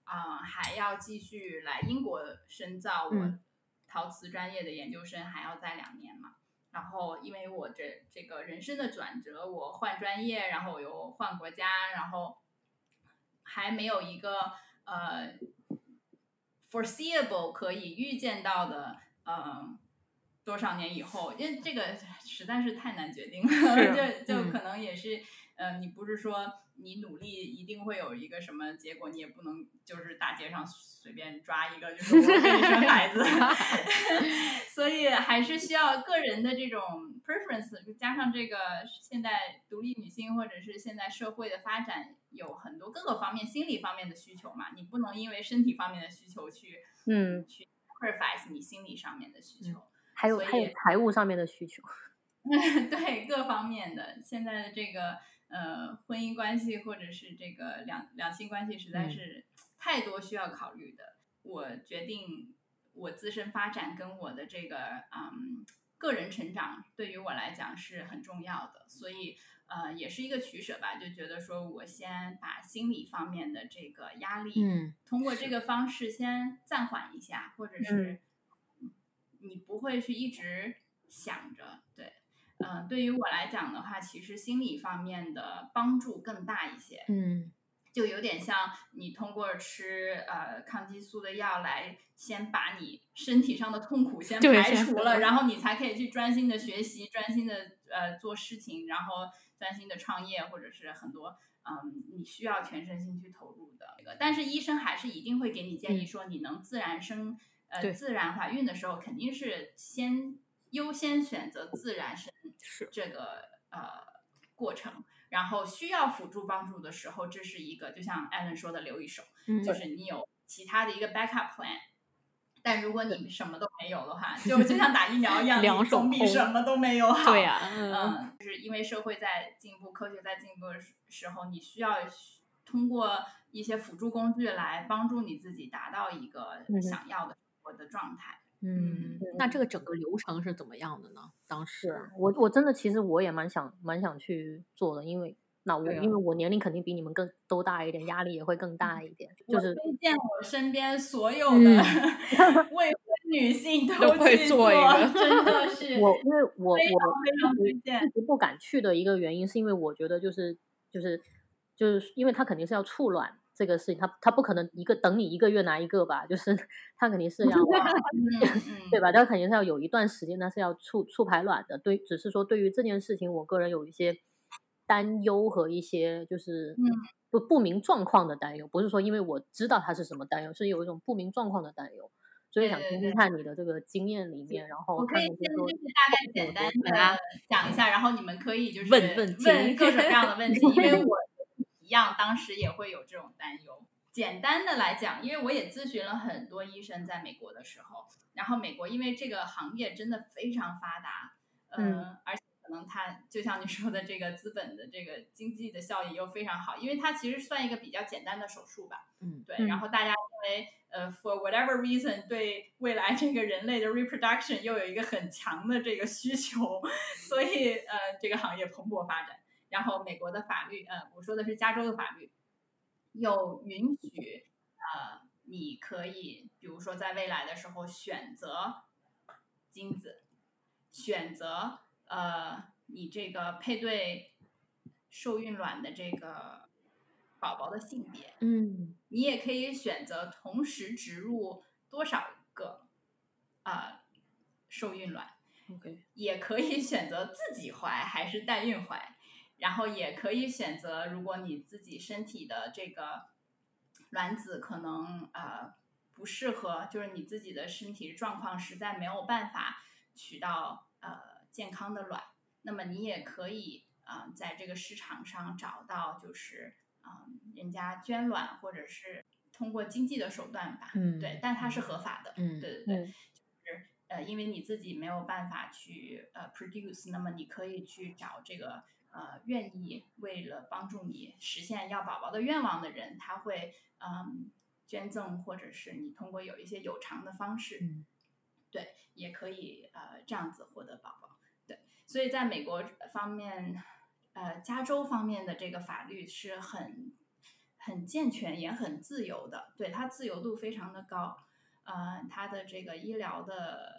啊、还要继续来英国深造我嗯陶瓷专业的研究生，还要再两年嘛。然后因为我这这个人生的转折，我换专业，然后我又换国家，然后还没有一个呃 foreseeable 可以预见到的呃多少年以后，因为这个实在是太难决定了，是 就就嗯。可能也是呃，你不是说你努力一定会有一个什么结果，你也不能就是大街上随便抓一个，就是我给你生孩子，所以还是需要个人的这种 preference，加上这个现在独立女性或者是现在社会的发展有很多各个方面心理方面的需求嘛，你不能因为身体方面的需求去嗯，去 sacrifice 你心理上面的需求。还有还有财务上面的需求。对各方面的，现在的这个呃婚姻关系或者是这个两两性关系，实在嗯。是太多需要考虑的。我决定我自身发展跟我的这个嗯个人成长，对于我来讲是很重要的，所以呃也是一个取舍吧，就觉得说我先把心理方面的这个压力，嗯通过这个方式先暂缓一下，或者是你不会去一直想着，对，嗯、对于我来讲的话，其实心理方面的帮助更大一些，嗯。就有点像你通过吃呃抗激素的药来先把你身体上的痛苦先排除了，然后你才可以去专心的学习，专心的呃做事情，然后专心的创业，或者是很多嗯你需要全身心去投入的这个。但是医生还是一定会给你建议嗯。说，你能自然生呃自然怀孕的时候，肯定是先优先选择自然生是这个呃过程。然后需要辅助帮助的时候，这是一个就像艾伦说的留一手，嗯就是你有其他的一个 backup plan。但如果你什么都没有的话，就就像打疫苗一样，两总比什么都没有好。对呀、嗯嗯，就是因为社会在进步，科学在进步的时时候，你需要通过一些辅助工具来帮助你自己达到一个嗯想要的生活的状态。嗯，那这个整个流程是怎么样的呢？当时是我我真的其实我也蛮想蛮想去做的，因为那我、啊因为我年龄肯定比你们更都大一点，压力也会更大一点。就是推荐我身边所有的 未婚女性嗯都会做一个真的 是我因为我我非常推荐。一直不敢去的一个原因，是因为我觉得就是就是就是因为他肯定是要促卵这个事情，他他不可能一个等你一个月拿一个吧，就是他肯定是 要 对吧？他肯定是要有一段时间，他是要促促排卵的。对，只是说对于这件事情，我个人有一些担忧和一些就是嗯不不明状况的担忧，不是说因为我知道他是什么担忧，是有一种不明状况的担忧。所以想听听看你的这个经验里面，然后我可以先就是大概简单对啊的讲一下，然后你们可以就是问问题问各种各样的问题，因为 我一样当时也会有这种担忧。简单的来讲，因为我也咨询了很多医生，在美国的时候，然后美国因为这个行业真的非常发达，嗯，嗯而且可能它就像你说的这个资本的这个经济的效益又非常好，因为它其实算一个比较简单的手术吧，嗯对，嗯然后大家因为呃，for whatever reason，对未来这个人类的 reproduction 又有一个很强的这个需求，所以呃，这个行业蓬勃发展。然后美国的法律，呃，我说的是加州的法律，有允许呃，你可以比如说在未来的时候选择精子，选择呃你这个配对受孕卵的这个宝宝的性别，嗯。你也可以选择同时植入多少个呃受孕卵，，OK，也可以选择自己怀还是代孕怀，然后也可以选择如果你自己身体的这个卵子可能呃不适合，就是你自己的身体状况实在没有办法取到呃健康的卵，那么你也可以啊、呃在这个市场上找到就是啊、呃人家捐卵或者是通过经济的手段吧，嗯对，但它是合法的，嗯对对对。嗯呃，因为你自己没有办法去呃 produce，那么你可以去找这个呃愿意为了帮助你实现要宝宝的愿望的人，他会嗯捐赠，或者是你通过有一些有偿的方式，嗯对，也可以呃这样子获得宝宝。对，所以在美国方面，呃，加州方面的这个法律是很很健全也很自由的，对它自由度非常的高，呃，它的这个医疗的嗯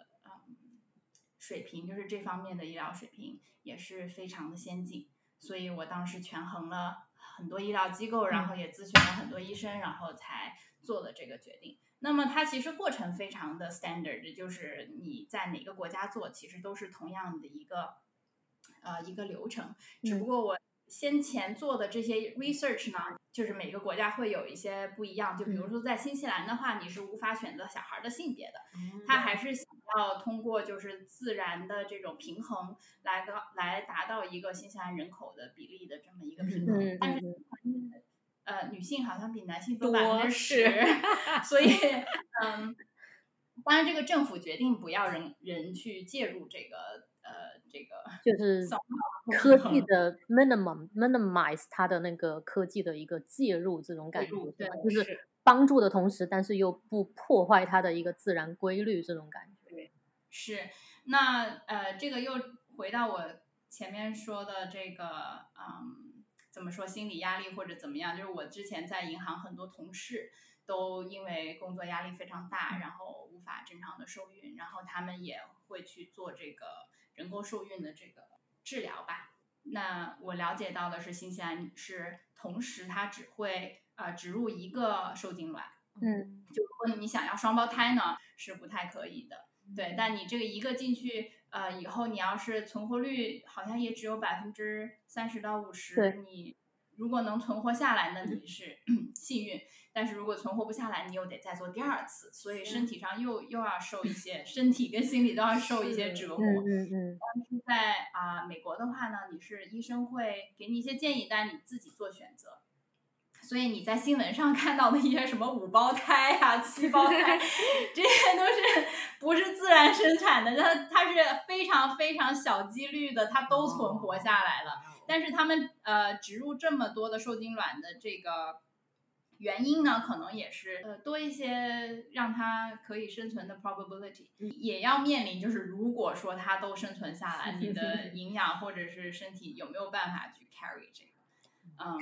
水平，就是这方面的医疗水平也是非常的先进，所以我当时权衡了很多医疗机构，然后也咨询了很多医生，然后才做了这个决定。那么它其实过程非常的 standard，就是你在哪个国家做，其实都是同样的一个呃一个流程，只不过我先前做的这些 research 呢，就是每个国家会有一些不一样。就比如说在新西兰的话，你是无法选择小孩的性别的，他还是想要通过就是自然的这种平衡来高来达到一个新西兰人口的比例的这么一个平衡，但是。呃，女性好像比男性多百分之十，所以，嗯，当然这个政府决定不要人人去介入这个，呃，这个就是科技 的 minimum minimize 它的那个科技的一个介入这种感觉，对，就是帮助的同时，但是又不破坏它的一个自然规律这种感觉。是，那呃，这个又回到我前面说的这个，嗯。怎么说心理压力或者怎么样？就是我之前在银行很多同事都因为工作压力非常大，然后无法正常的受孕，然后他们也会去做这个人工受孕的这个治疗吧。那我了解到的是，新西兰是同时它只会呃植入一个受精卵，嗯，就如果你想要双胞胎呢，是不太可以的。对，但你这个一个进去。呃，以后你要是存活率好像也只有百分之三十到五十，你如果能存活下来，那你是 幸运；但是如果存活不下来，你又得再做第二次，所以身体上又又要受一些，身体跟心理都要受一些折磨。嗯嗯。但是在啊美国的话呢，你是医生会给你一些建议，但你自己做选择。所以你在新闻上看到的一些什么五胞胎啊、七胞胎，这些都是不是自然生产的，它它是非常非常小几率的，它都存活下来了。但是他们呃植入这么多的受精卵的这个原因呢，可能也是呃多一些让它可以生存的 probability，也要面临就是如果说它都生存下来，你的营养或者是身体有没有办法去 carry 这个。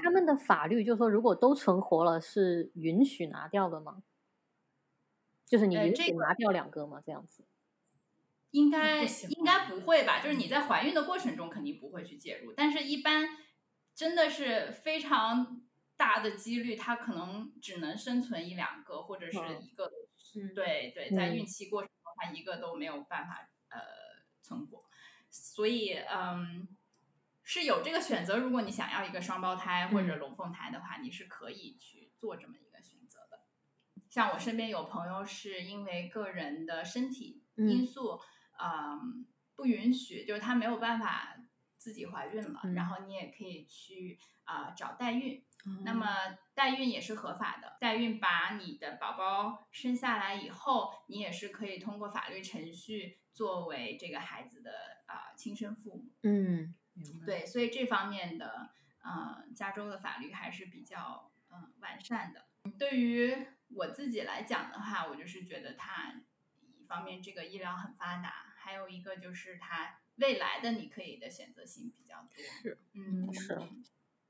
他们的法律就说，如果都存活了，是允许拿掉的吗？就是你允许拿掉两个吗？这样子？应该应该不会吧？就是你在怀孕的过程中肯定不会去介入，但是一般真的是非常大的几率，它可能只能生存一两个或者是一个。对对，在孕期过程中，它一个都没有办法呃存活，所以嗯。是有这个选择，如果你想要一个双胞胎或者龙凤胎的话，你是可以去做这么一个选择的。像我身边有朋友是因为个人的身体因素，嗯，不允许，就是他没有办法自己怀孕了，然后你也可以去啊找代孕。那么代孕也是合法的，代孕把你的宝宝生下来以后，你也是可以通过法律程序作为这个孩子的啊亲生父母。嗯。对，所以这方面的，呃，加州的法律还是比较嗯完善的。对于我自己来讲的话，我就是觉得它一方面这个医疗很发达，还有一个就是它未来的你可以的选择性比较多。是，嗯是。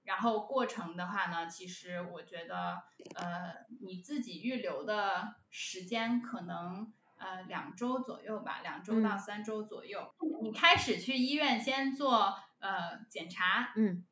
然后过程的话呢，其实我觉得，呃，你自己预留的时间可能。呃，两周左右吧，两周到三周左右。你开始去医院先做呃检查，嗯，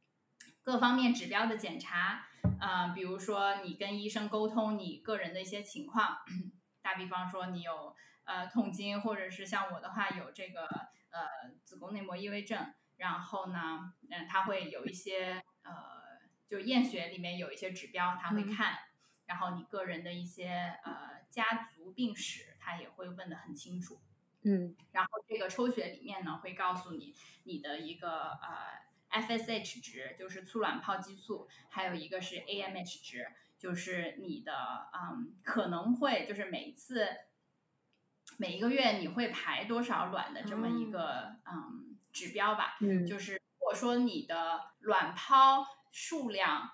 各方面指标的检查，呃，比如说你跟医生沟通你个人的一些情况，打比方说你有呃痛经，或者是像我的话有这个呃子宫内膜异位症，然后呢，嗯，他会有一些呃，就验血里面有一些指标他会看，然后你个人的一些呃家族病史。他也会问的很清楚，嗯，然后这个抽血里面呢会告诉你你的一个呃 FSH 值，就是促卵泡激素，还有一个是 AMH 值，就是你的嗯可能会就是每一次每一个月你会排多少卵的这么一个嗯指标吧，嗯，就是如果说你的卵泡数量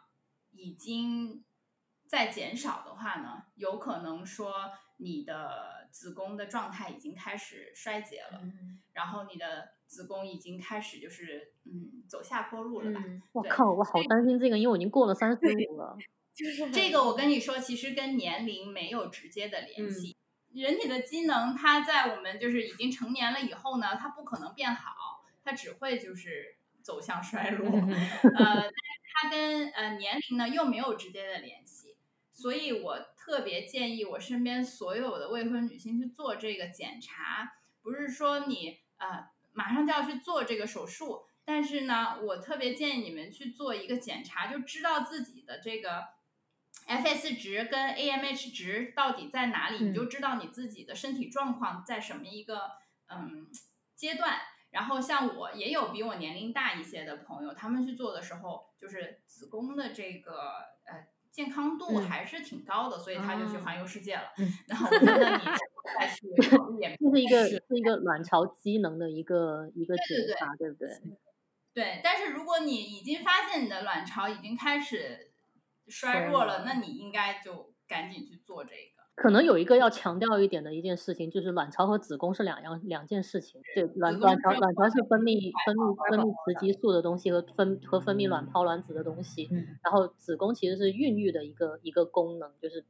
已经在减少的话呢，有可能说你的。子宫的状态已经开始衰竭了，然后你的子宫已经开始就是嗯走下坡路了吧？我靠，我好担心这个，因为我已经过了三十五了。就是这个我跟你说，其实跟年龄没有直接的联系。人体的机能，它在我们就是已经成年了以后呢，它不可能变好，它只会就是走向衰落。呃，但是它跟呃年龄呢又没有直接的联系，所以我特别建议我身边所有的未婚女性去做这个检查。不是说你呃马上就要去做这个手术，但是呢，我特别建议你们去做一个检查，就知道自己的这个 FS 值跟 AMH 值到底在哪里，你就知道你自己的身体状况在什么一个嗯阶段。然后像我也有比我年龄大一些的朋友，他们去做的时候，就是子宫的这个呃健康度还是挺高的，所以他就去环游世界了。然后我觉得你再去考虑也这是一个是一个卵巢机能的一个一个检查，对不对？对，但是如果你已经发现你的卵巢已经开始衰弱了，那你应该就赶紧去做这个。可能有一个要强调一点的一件事情，就是卵巢和子宫是两样两件事情。对，卵卵巢卵巢是分泌分泌分泌雌激素的东西和分和分泌卵泡卵子的东西，然后子宫其实是孕育的一个一个功能，就是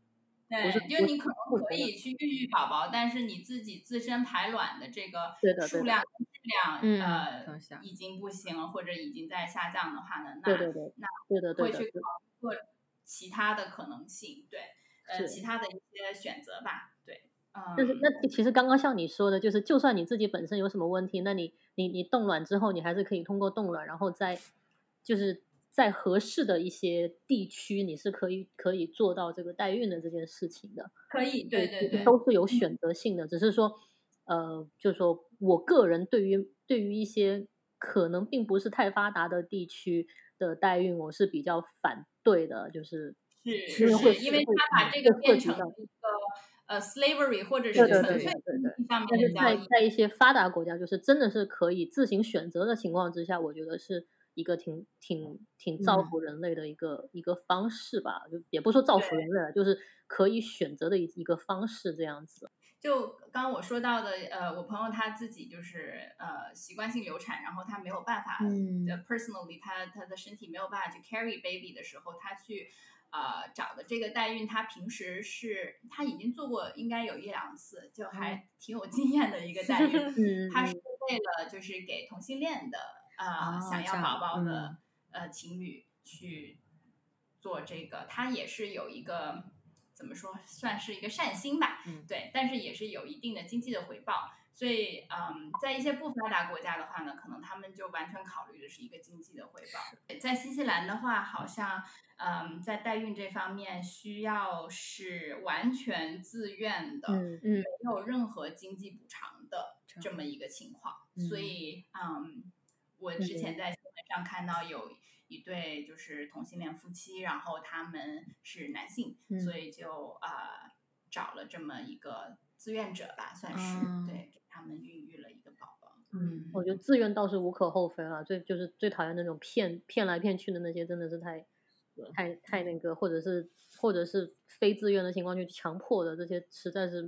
对，就你可能可以去孕育宝宝，但是你自己自身排卵的这个数量质量呃已经不行了，或者已经在下降的话呢，那对对对那会去考虑其他的可能性，对。呃，其他的一些选择吧，对，嗯，就是那其实刚刚像你说的，就是就算你自己本身有什么问题，那你你你冻卵之后，你还是可以通过冻卵，然后在就是在合适的一些地区，你是可以可以做到这个代孕的这件事情的，可以，对对对，都是有选择性的，只是说，呃，就是说我个人对于对于一些可能并不是太发达的地区的代孕，我是比较反对的，就是。是是是，因为他把这个变成一个呃 slavery 或者是纯粹上面的在在一些发达国家，就是真的是可以自行选择的情况之下，我觉得是一个挺挺挺造福人类的一个一个方式吧。就也不说造福人类了，就是可以选择的一一个方式这样子。就刚刚我说到的，呃，我朋友他自己就是呃习惯性流产，然后他没有办法，嗯，personally 他他的身体没有办法去 carry baby 的时候，他去。呃，找的这个代孕，他平时是他已经做过，应该有一两次，就还挺有经验的一个代孕。他是为了就是给同性恋的呃想要宝宝的呃情侣去做这个，他也是有一个怎么说，算是一个善心吧，对，但是也是有一定的经济的回报。所以，嗯，在一些不发达国家的话呢，可能他们就完全考虑的是一个经济的回报。在新西兰的话，好像，嗯，在代孕这方面需要是完全自愿的，嗯嗯，没有任何经济补偿的这么一个情况。所以，嗯，我之前在新闻上看到有一对就是同性恋夫妻，然后他们是男性，所以就啊找了这么一个志愿者吧，算是对给。他们孕育了一个宝宝，嗯，我觉得自愿倒是无可厚非了。最就是最讨厌那种骗骗来骗去的那些，真的是太太太那个，或者是或者是非自愿的情况去强迫的这些，实在是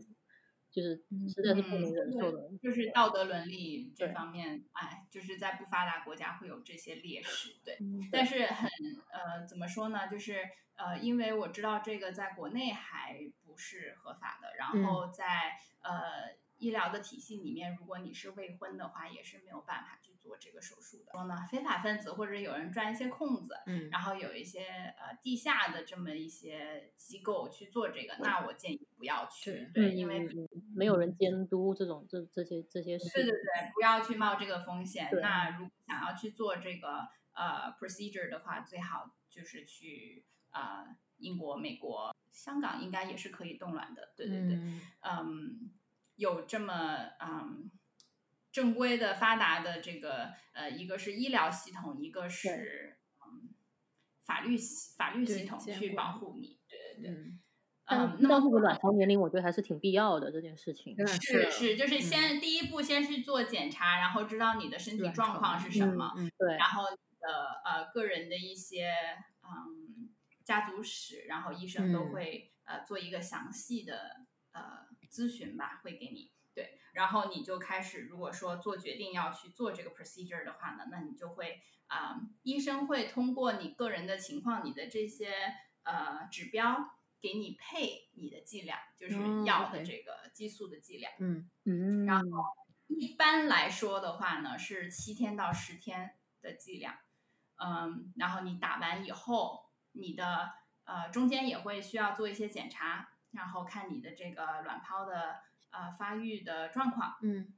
就是实在是不能忍受的。就是道德伦理这方面，哎，就是在不发达国家会有这些劣势，对。但是很呃，怎么说呢？就是呃，因为我知道这个在国内还不是合法的，然后在呃。医疗的体系里面，如果你是未婚的话，也是没有办法去做这个手术的。说呢，非法分子或者有人钻一些空子，嗯，然后有一些呃地下的这么一些机构去做这个，那我建议不要去，对，因为没有人监督这种这这些这些事。对对对，不要去冒这个风险。那如果想要去做这个呃 procedure 的话，最好就是去呃英国、美国、香港，应该也是可以冻卵的。对对对，嗯。有这么嗯正规的发达的这个呃，一个是医疗系统，一个是嗯法律法律系统去保护你，对对对。嗯，那么这个卵巢年龄，我觉得还是挺必要的这件事情。是是，就是先第一步先去做检查，然后知道你的身体状况是什么，对，然后你的呃个人的一些嗯家族史，然后医生都会呃做一个详细的呃。咨询吧，会给你对，然后你就开始，如果说做决定要去做这个 procedure 的话呢，那你就会啊，医生会通过你个人的情况，你的这些呃指标给你配你的剂量，就是哦药的这个激素的剂量。嗯嗯，然后一般来说的话呢，是七天到十天的剂量，嗯，然后你打完以后，你的呃中间也会需要做一些检查，然后看你的这个卵泡的呃发育的状况，嗯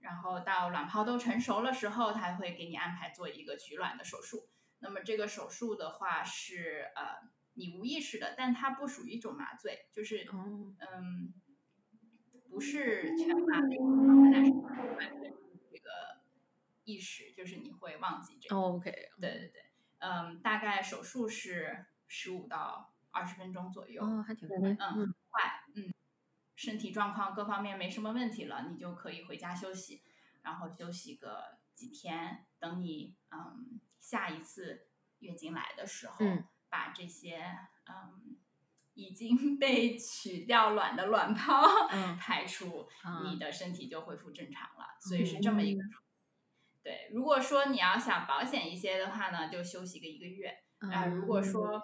然后到卵泡都成熟了时候，他会给你安排做一个取卵的手术。那么这个手术的话是呃你无意识的，但它不属于一种麻醉，就是哦嗯，不是全麻的一种状态，但是这个意识，就是你会忘记这个。哦 OK 对对对，嗯，大概手术是十五到二十分钟左右，哦还挺快嗯嗯，很快，嗯，身体状况各方面没什么问题了，你就可以回家休息，然后休息个几天，等你嗯下一次月经来的时候，嗯把这些嗯已经 被取掉卵的卵泡、嗯 排出，啊你的身体就恢复正常了，所以是这么一个。对，如果说你要想保险一些的话呢，就休息个一个月。啊、如果说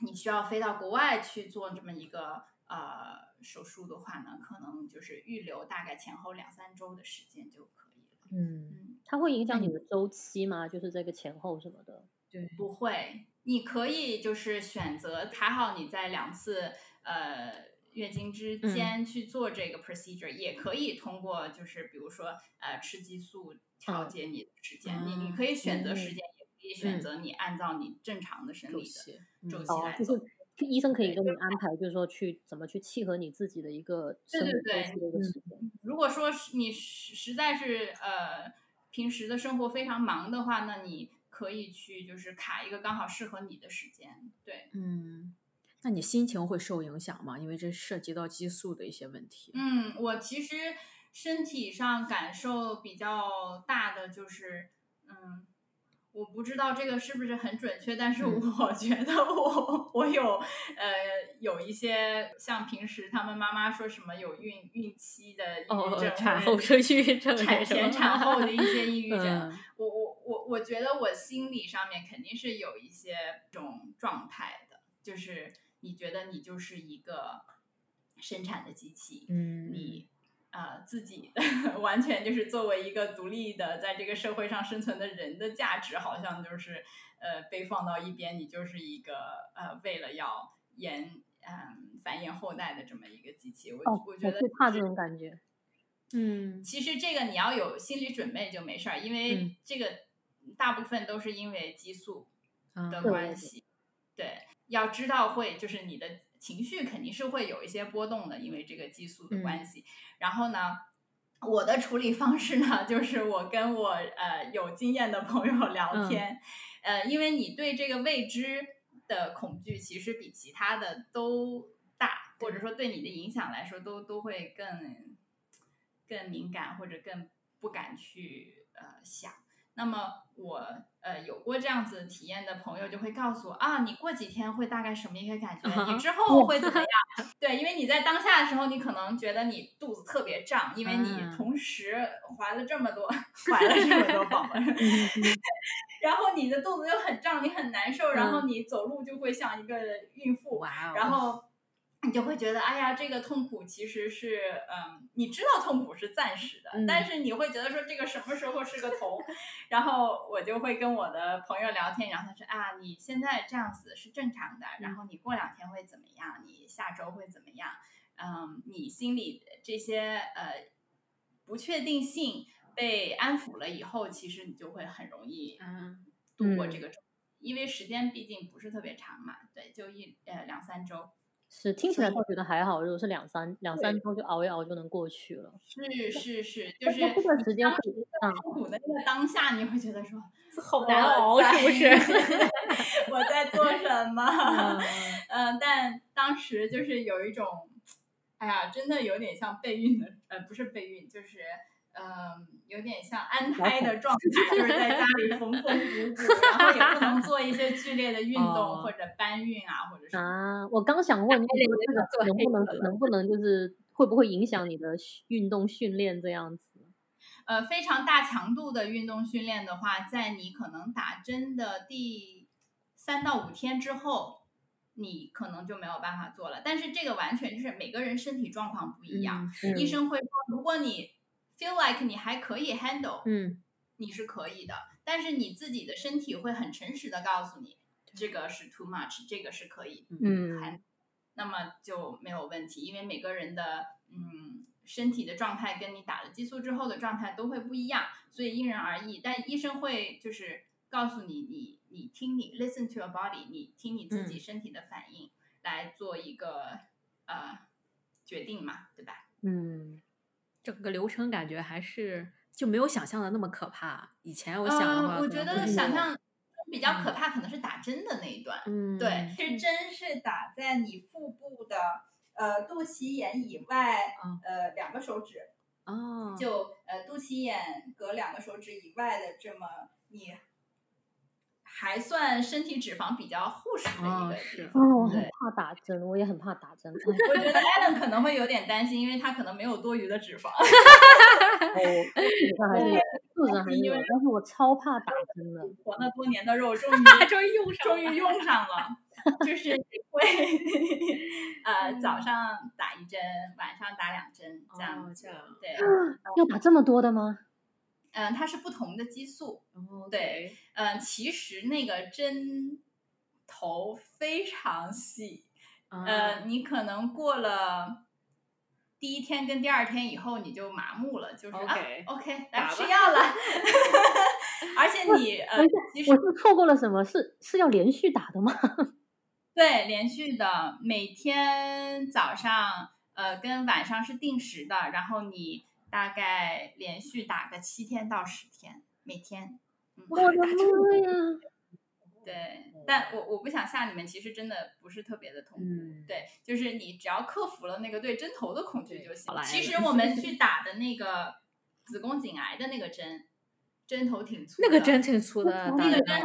你需要飞到国外去做这么一个呃手术的话呢，可能就是预留大概前后两三周的时间就可以了。嗯嗯，它会影响你的周期吗？就是这个前后什么的。对不会，你可以就是选择，还好你在两次呃月经之间去做这个 procedure，、也可以通过就是比如说呃吃激素调嗯节你的时间，你嗯你可以选择时嗯间，也可以选嗯择你按照你正常的生理的周期来，哦就走。是医生可以对跟你安排，就是说去怎么去契合你自己的一个对对周期的一个嗯时间。如果说是你实实在是呃平时的生活非常忙的话，那你可以去就是卡一个刚好适合你的时间。对，嗯，那你心情会受影响吗？因为这涉及到激素的一些问题。嗯，我其实身体上感受比较大的就是，嗯。我不知道这个是不是很准确，但是嗯。我觉得我 我有呃有一些像平时他们妈妈说什么有孕孕期的抑郁症，产后是抑郁症产前产后的一些抑郁症，嗯。我我我我觉得我心理上面肯定是有一些这种状态的，就是你觉得你就是一个生产的机器，嗯，你呃自己 完全就是作为一个独立的在这个社会上生存的人的价值，好像就是呃被放到一边，你就是一个呃为了要延嗯、繁衍后代的这么一个机器。我、哦，我觉得最怕这种感觉。嗯其实这个你要有心理准备就没事儿，因为嗯这个大部分都是因为激素啊的对关系。对，要知道会就是你的情绪肯定是会有一些波动的，因为这个激素的关系。然后呢，我的处理方式呢，就是我跟我呃有经验的朋友聊天，呃，因为你对这个未知的恐惧其实比其他的都大，或者说对你的影响来说都都会更更敏感或者更不敢去呃想。那么我呃有过这样子体验的朋友就会告诉我啊，你过几天会大概什么一个感觉，你 之后会怎么样？对，因为你在当下的时候，你可能觉得你肚子特别胀，因为你嗯。同时怀了这么多 怀了这么多宝宝，然后你的肚子又很胀，你很难受，然后你走路就会像一个孕妇，然后你就会觉得，哎呀，这个痛苦其实是，嗯，你知道痛苦是暂时的，嗯但是你会觉得说这个什么时候是个头，然后我就会跟我的朋友聊天，然后他说啊，你现在这样子是正常的，然后你过两天会怎么样？你下周会怎么样？嗯，你心里这些呃不确定性被安抚了以后，其实你就会很容易嗯度过这个周，因为时间毕竟不是特别长嘛，对，就一呃两三周。是听起来倒觉得还好，如果是两三两三周就熬一熬就能过去了。是是是，就是这段时间会嗯痛苦的那个当下，你会觉得说 好难熬，是不是？我在做什么？嗯 嗯，但当时就是有一种，哎呀，真的有点像备孕的，呃，不是备孕，就是。嗯，有点像安胎的 状态，就是在家里缝缝补补，然后也不能做一些剧烈的运动、哦或者搬运啊，或者是啊，我刚想问，就是说这个做能不能能不能就是会不会影响你的运动训练这样子？呃，非常大强度的运动训练的话，在你可能打针的第三到五天之后，你可能就没有办法做了。但是这个完全就是每个人身体状况不一样，嗯医生会说，如果你 feel like 你还可以 handle，嗯。你是可以的，但是你自己的身体会很诚实的告诉你，这个是 too much，这个是可以嗯。还，那么就没有问题，因为每个人的嗯身体的状态跟你打了激素之后的状态都会不一样，所以因人而异。但医生会就是告诉你，你你听你 listen to your body，你听你自己嗯。身体的反应、来做一个呃决定嘛，对吧？嗯，整个流程感觉还是就没有想象的那么可怕。以前我想的话，嗯，我觉得想象比较可怕，可能是打针的那一段。嗯，对，是针是打在你腹部的呃肚脐眼以外，嗯呃两个手指，哦，就呃肚脐眼隔两个手指以外的这么你还算身体脂肪比较厚实的一个地哦是方。哦，我很怕打针，我也很怕打针。我觉得 Alan 可能会有点担心，因为他可能没有多余的脂肪。哦，肚子上还是有，肚子上还是有，但是我超怕打针的。活那多年的肉 终于 终于用上终于用上了，就是会呃早上打一针，晚上打两针这样子。哦这样对，要打这么多的吗？嗯、它是不同的激素。哦对，嗯、其实那个针头非常细，啊呃，你可能过了。第一天跟第二天以后你就麻木了，就是 OK 啊，OK，来吃药了。而且你呃我是错过了什么？是是要连续打的吗？对，连续的，每天早上呃跟晚上是定时的，然后你大概连续打个七天到十天，每天。我的妈呀！对，但我我不想吓你们，其实真的不是特别的痛苦。嗯，对，就是你只要克服了那个对针头的恐惧就行。其实我们去打的那个子宫颈癌的那个针，针头挺粗的，那个针挺粗的，那那个针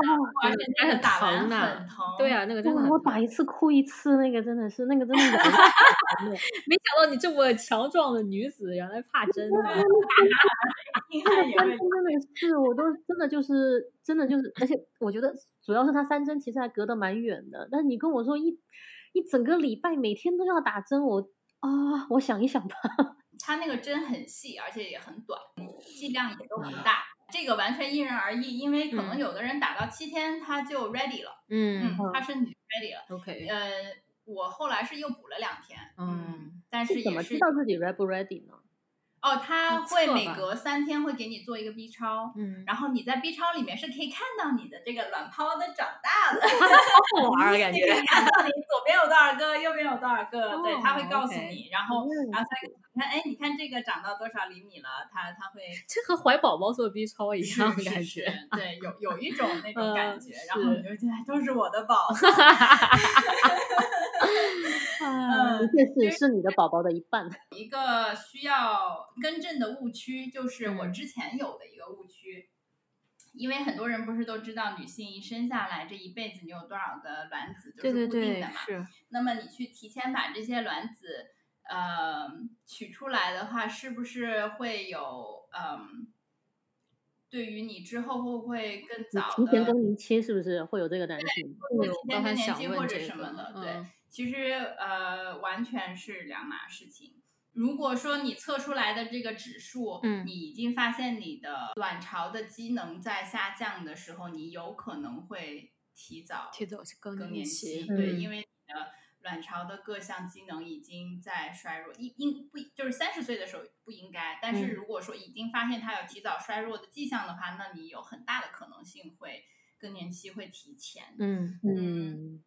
而且那个很打完疼的很疼。对啊，那个真的哇很疼我打一次哭一次，那个真的是，那个真的是很 没想到你这么强壮的女子，原来怕针呢。硬那汉也会个三针真的是，我都真的就是真的就是，而且我觉得主要是他三针其实还隔得蛮远的，但你跟我说一一整个礼拜每天都要打针，我啊，我想一想吧。它那个针很细，而且也很短，剂量也都很大。这个完全因人而异，因为可能嗯有的人打到七天他就 ready 了，嗯嗯，他身体 ready 了。，OK，呃，我后来是又补了两天，嗯，但是怎么也知道自己 ready 不 ready 呢？哦，他会每隔三天会给你做一个 B 超，嗯，然后你在 B 超里面是可以看到你的这个卵泡的长大的，好玩儿感你觉你 看到你左边有多少个，右边有多少个，对，他会哦告诉你，然后嗯然后他你看，哎，你看这个长到多少厘米了，他他会。这和怀宝宝做 B 超一是样是是感觉。对，有有一种那 种感嗯觉，然后你是就觉得哎都是我的宝，啊的确是是你的宝宝的一半。一个需要更正的误区，就是我嗯之前有的一个误区，因为很多人不是都知道女性一生下来这一辈子你有多少个卵子就是固定对，的嘛，是，那么你去提前把这些卵子呃取出来的话，是不是会有嗯？对于你之后会不会更你早提前更年期是不是会有这个担心？对我提前更年期或者什么的，个对嗯，其实呃完全是两码事情。如果说你测出来的这个指数，嗯你已经发现你的卵巢的机能在下降的时候，你有可能会提早提早更更年期，期，对，嗯因为你的卵巢的各项机能已经在衰弱，应应不就是三十岁的时候不应该，但是嗯如果说已经发现它有提早衰弱的迹象的话，那你有很大的可能性会更年期会提前。嗯嗯，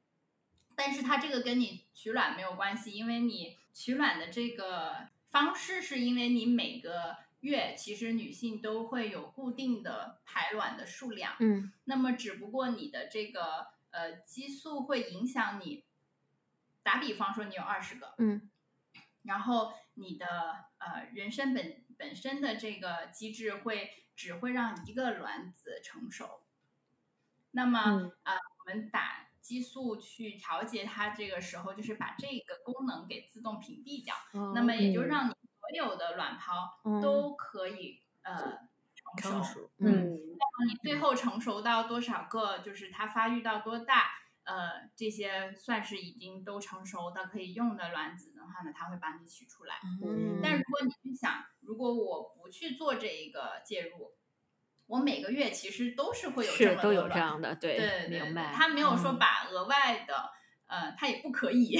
但是它这个跟你取卵没有关系，因为你取卵的这个方式是因为你每个月其实女性都会有固定的排卵的数量，嗯。那么只不过你的这个呃激素会影响你，打比方说你有二十个，嗯。然后你的呃人参本本身的这个机制会只会让一个卵子成熟，那么、嗯。呃我们打激素去调节它，这个时候就是把这个功能给自动屏蔽掉，哦那么也就嗯让你所有的卵泡嗯。都可以、呃成熟。成熟，嗯，你最后成熟到多少个，就是它发育到多大，呃这些算是已经都成熟的可以用的卵子的话呢，它会帮你取出来。嗯但。如果你去想，如果我不去做这一个介入，我每个月其实都是会有这么是都有这样的，对，明白。他没有说嗯把额外的，呃，他也不可以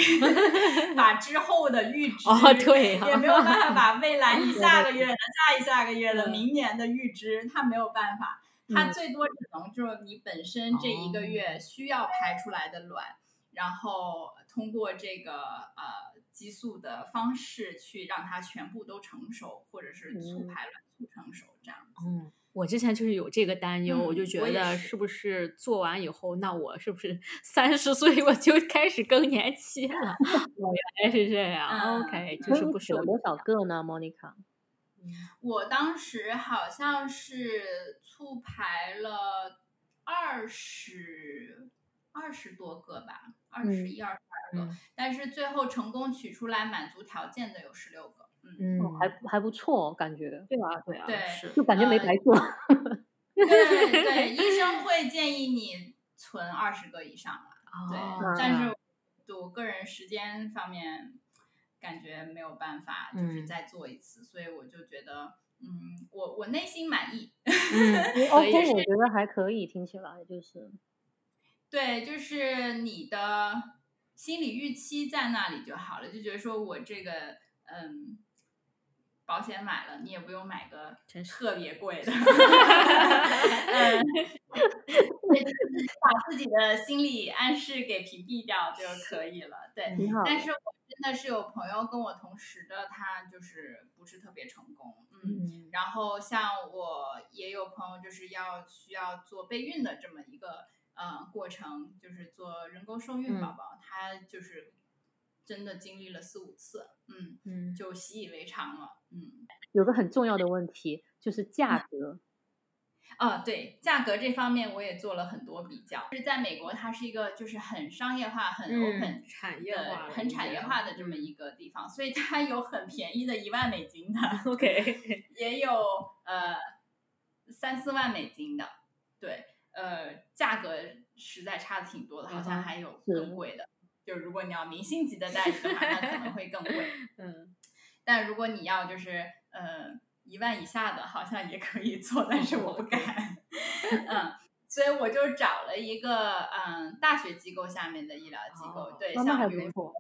把之后的预支，哦对呀也没有办法把未来一下个月的、下一下个月的、嗯明年的预支，他没有办法，他嗯最多只能就是你本身这一个哦月需要排出来的卵，然后通过这个呃激素的方式去让它全部都成熟，或者是促嗯排卵促成熟这样子。嗯，我之前就是有这个担忧，我就嗯觉得是不是做完以后，那我是不是 三十岁我就开始更年期了？我，原来是这样。嗯 OK，就是不是有多少个呢，Monica？我当时好像是促排了二十二十多个吧，二十一、二十二个，嗯但是最后成功取出来满足条件的有十六个。嗯，还还不错，感觉对啊，对啊，对。就感觉没呃白做。对对，医生会建议你存二十个以上了。对，哦但是我个人时间方面感觉没有办法，就是嗯再做一次，所以我就觉得，嗯，我我内心满意。OK，我觉得还可以，听起来就是对，就是你的心理预期在那里就好了，就觉得说我这个嗯。保险买了，你也不用买个特别贵的，嗯，把自己的心理暗示给屏蔽掉就可以了。对。但是我真的是有朋友跟我同时的，他就是不是特别成功，嗯，嗯然后像我也有朋友就是要需要做备孕的这么一个呃过程，就是做人工受孕嗯宝宝，他就是真的经历了四五次，嗯，嗯，就习以为常了，嗯。有个很重要的问题就是价格，啊，对，价格这方面我也做了很多比较。就是在美国，它是一个就是很商业化、很 open 嗯产业的、化很产业化的这么一个地方，所以它有很便宜的一万美金的，OK，也有呃三四万美金的，对，呃，价格实在差的挺多的，好像还有是更贵的。就如果你要明星级的代理的话，那可能会更贵。嗯但如果你要就是呃一万以下的，好像也可以做，但是我不敢。嗯，所以我就找了一个嗯大学机构下面的医疗机构，哦对，像比如说。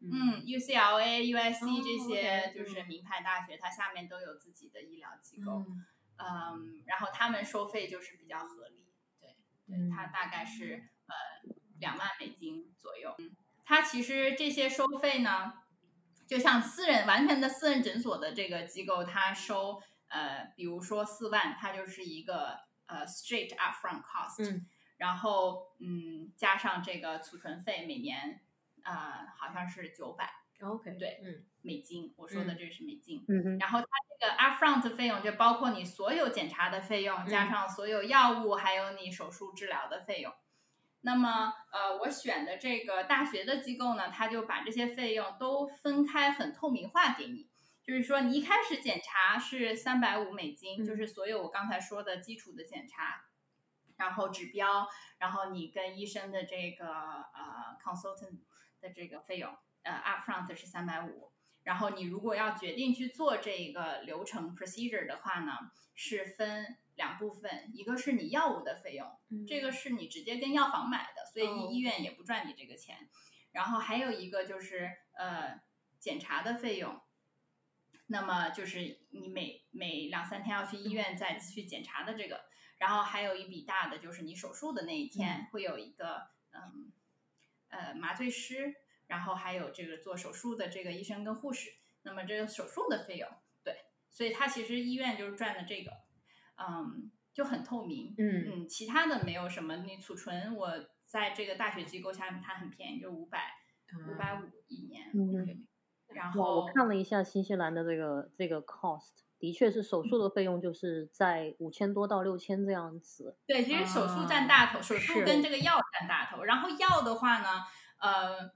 嗯 UCLA、USC 哦这些就是名牌大学，它下面都有自己的医疗机构。嗯嗯，然后他们收费就是比较合理，对，对，它大概是呃两万美金左右。嗯，它其实这些收费呢，就像私人完全的私人诊所的这个机构，它收呃，比如说四万，它就是一个呃 straight upfront cost，、嗯然后嗯加上这个储存费，每年呃好像是九百，OK，对嗯美金，我说的这是美金。嗯哼，然后它这个 upfront 费用就包括你所有检查的费用，加嗯上所有药物，还有你手术治疗的费用。那么，呃，我选的这个大学的机构呢，它就把这些费用都分开，很透明化给你。就是说，你一开始检查是三百五美金，嗯就是所有我刚才说的基础的检查，然后指标，然后你跟医生的这个呃 consultant 的这个费用，呃 upfront 是三百五。然后你如果要决定去做这个流程 procedure 的话呢，是分两部分，一个是你药物的费用，嗯这个是你直接跟药房买的，所以医院也不赚你这个钱。然后还有一个就是呃检查的费用，那么就是你每每两三天要去医院再去检查的这个，然后还有一笔大的就是你手术的那一天会有一个嗯呃麻醉师，然后还有这个做手术的这个医生跟护士，那么这个手术的费用，对，所以他其实医院就是赚的这个，嗯，就很透明，嗯嗯，其他的没有什么，你储存我在这个大学机构下面它很便宜，就五百五百五一年，嗯然，后我看了一下新西兰的这个这个 cost，的确是手术的费用就是在五千多到六千这样子。对，其实手术占啊大头，手术跟这个药占大头。然后药的话呢，呃，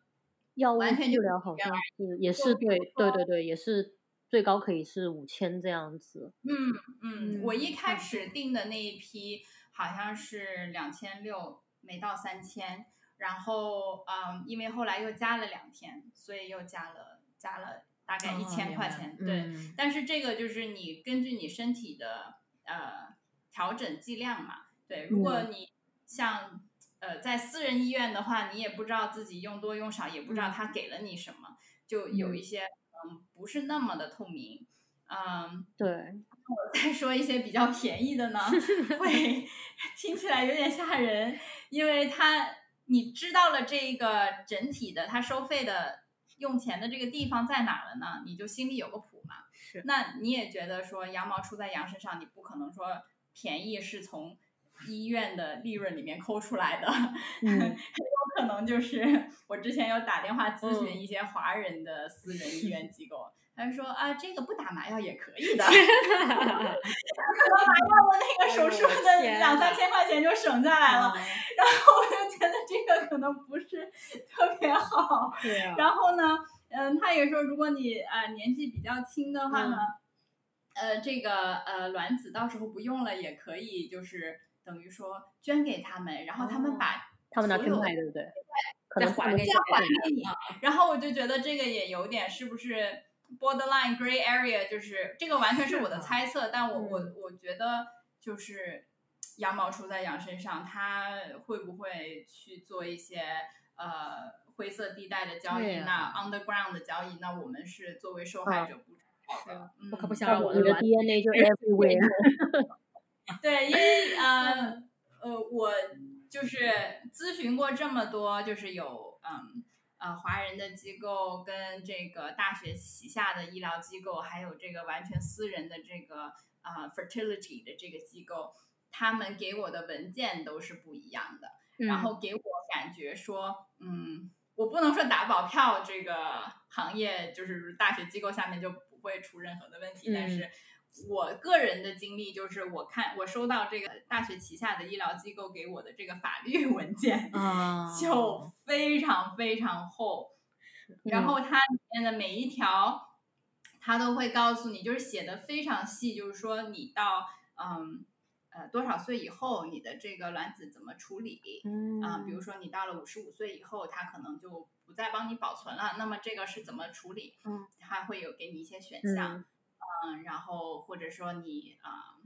药完全就治疗好像是也是对对对对，也是最高可以是五千这样子。嗯嗯，我嗯一开始订的那一批好像是两千六，没到三千。然后嗯，因为后来又加了两天，所以又加了加了大概一千块钱。对，嗯但是这个就是你根据你身体的呃调整剂量嘛。对，如果你像呃在私人医院的话，你也不知道自己用多用少，也不知道他给了你什么，就有一些嗯不是那么的透明。嗯，对，我再说一些比较便宜的呢，会 听起来有点吓人，因为它你知道了这个整体的它收费的用钱的这个地方在哪了呢？你就心里有个谱嘛。是那你也觉得说羊毛出在羊身上，你不可能说便宜是从医院的利润里面抠出来的，嗯 可能就是我之前有打电话咨询嗯一些华人的私人医院机构，他就说啊，这个不打麻药也可以的。打麻药的那个手术的天两三呐千块钱就省下来了，啊 然后我就觉得这个可能不是特别好。对啊，然后呢，嗯，他也说，如果你呃年纪比较轻的话呢，嗯呃，这个呃卵子到时候不用了，也可以就是等于说捐给他们，然后他们哦把他们拿去卖，对不对？可再能还给你还给你。然后我就觉得这个也有点是不是 borderline gray area，就是这个完全是我的猜测，但我我嗯我觉得就是羊毛出在羊身上，他会不会去做一些呃灰色地带的交易？啊那 underground 的交易，那我们是作为受害者不知道的。嗯我可不想让我的 DNA 就 everywhere。对，因为呃 呃，我就是咨询过这么多，就是有嗯呃华人的机构跟这个大学旗下的医疗机构，还有这个完全私人的这个啊、呃 fertility 的这个机构，他们给我的文件都是不一样的，然后给我感觉说，嗯，我不能说打保票，这个行业就是大学机构下面就不会出任何的问题，但嗯是。我个人的经历就是，我看我收到这个大学旗下的医疗机构给我的这个法律 文件，啊，就非常非常厚，然后它里面的每一条，它都会告诉你，就是写的非常细，就是说你到嗯呃多少岁以后，你的这个卵子怎么处理嗯啊、比如说你到了五十五岁以后，它可能就不再帮你保存了，那么这个是怎么处理？嗯，它会有给你一些选项，嗯嗯，然后或者说你啊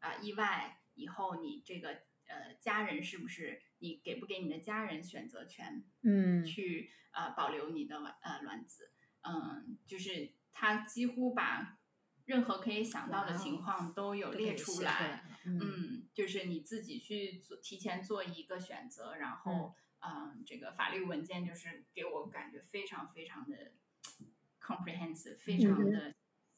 啊、意外以后，你这个呃家人是不是你给不给你的家人选择权？嗯。去呃保留你的卵呃卵子，嗯，就是他几乎把任何可以想到的情况都有列出出来，嗯。嗯，就是你自己去做提前做一个选择，然后嗯、这个法律文件就是给我感觉非常非常的 comprehensive，非常嗯的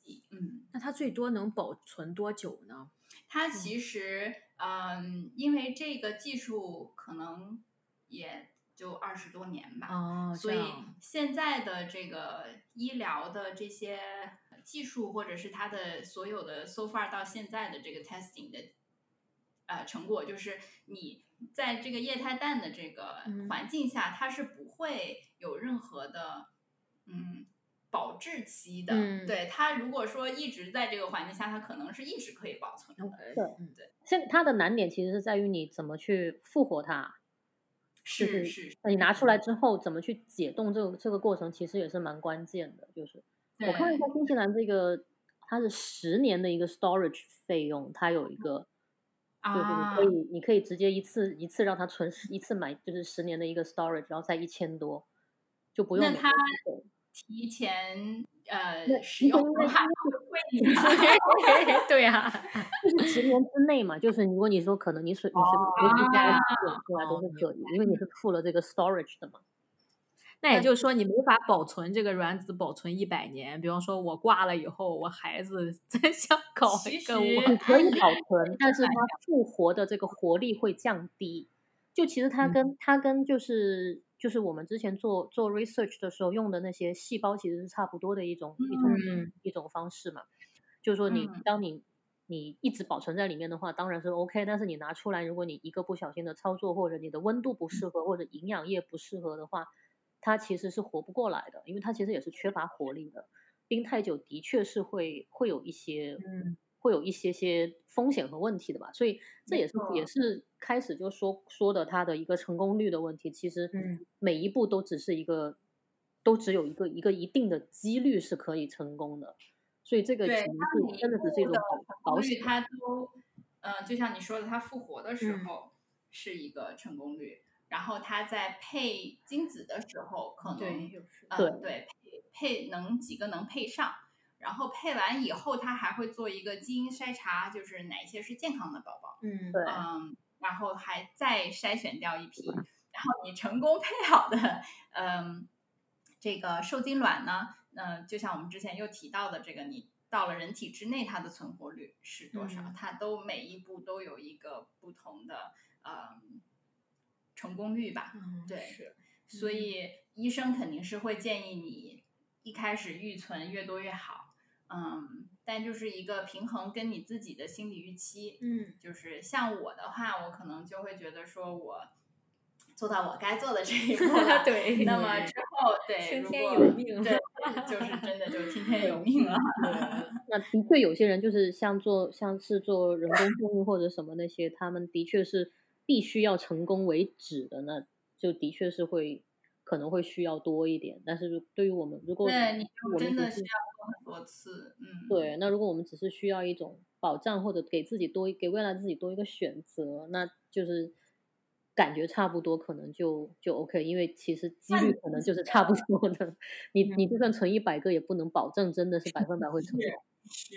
细，嗯。那它最多能保存多久呢？它其实，嗯，因为这个技术可能也就二十多年吧，哦，所以现在的这个医疗的这些技术，或者是它的所有的 so far 到现在的这个 testing 的呃成果，就是你在这个液态氮的这个嗯环境下，它是不会有任何的嗯保质期的。嗯对它如果说一直在这个环境下，它可能是一直可以保存的。对嗯现它的难点其实是在于你怎么去复活它，就是是是，那你拿出来之后怎么去解冻这个这个过程，其实也是蛮关键的。就是我看了一下新西兰这个，它是十年的一个 storage 费用，它有一个。就是可以，你可以直接一次一次让它存十一次买，就是十年的一个 storage，然后才一千多，就不用每那它提前呃使用的话，会。对呀，就是十年之内嘛，就是如果你说可能你水你随随时加啊点出来都是可以，因为你是付了这个 storage 的嘛。那也就是说你没法保存这个卵子保存一百年。比方说我挂了以后，我孩子 再想搞一个其我可以保存，但是它复活的这个活力会降低。就其实它跟、它跟就是就是我们之前做做 research 的时候用的那些细胞其实是差不多的一种、一种嗯一种方式嘛。就是说你嗯当你你一直保存在里面的话，当然是 OK，但是你拿出来，如果你一个不小心的操作，或者你的温度不适合，或者营养液不适合的话，它其实是活不过来的，因为它其实也是缺乏活力的。冰太久的确是会会有一些嗯会有一些些风险和问题的吧。所以这也是也是开始就说说的它的一个成功率的问题。其实嗯每一步都只是一个，都只有一个一个一定的几率是可以成功的。所以这个对，可能它每是真的只是一种保险。它都，呃，就像你说的，它复活的时嗯候是一个成功率，然后它在配精子的时候，可能呃，对，配配能几个能配上，然后配完以后，它还会做一个基因筛查，就是哪一些是健康的宝宝，嗯对嗯，然后还再筛选掉一批，然后你成功配好的，嗯，这个受精卵呢，呃，就像我们之前又提到的这个，你到了人体之内，它的存活率是多少？嗯它都每一步都有一个不同的呃成功率吧？嗯对是所以医生肯定是会建议你一开始预存越多越好，嗯，但就是一个平衡跟你自己的心理预期，嗯。就是像我的话，我可能就会觉得说我做到我该做的这一步了，对。那么之后对，听天由命对，就是真的就听天由命了，那的确有些人就是像做像是做人工或者什么那些，他们的确是必须要成功为止的，那就的确是会可能会需要多一点。但是对于我们，如果对，你我们真的需要做很多次，嗯，对，那如果我们只是需要一种保障，或者给自己多一给未来自己多一个选择，那就是感觉差不多，可能就就 OK，因为其实几率可能就是差不多的。你你就算存一百个，也不能保证真的是百分百会成功。是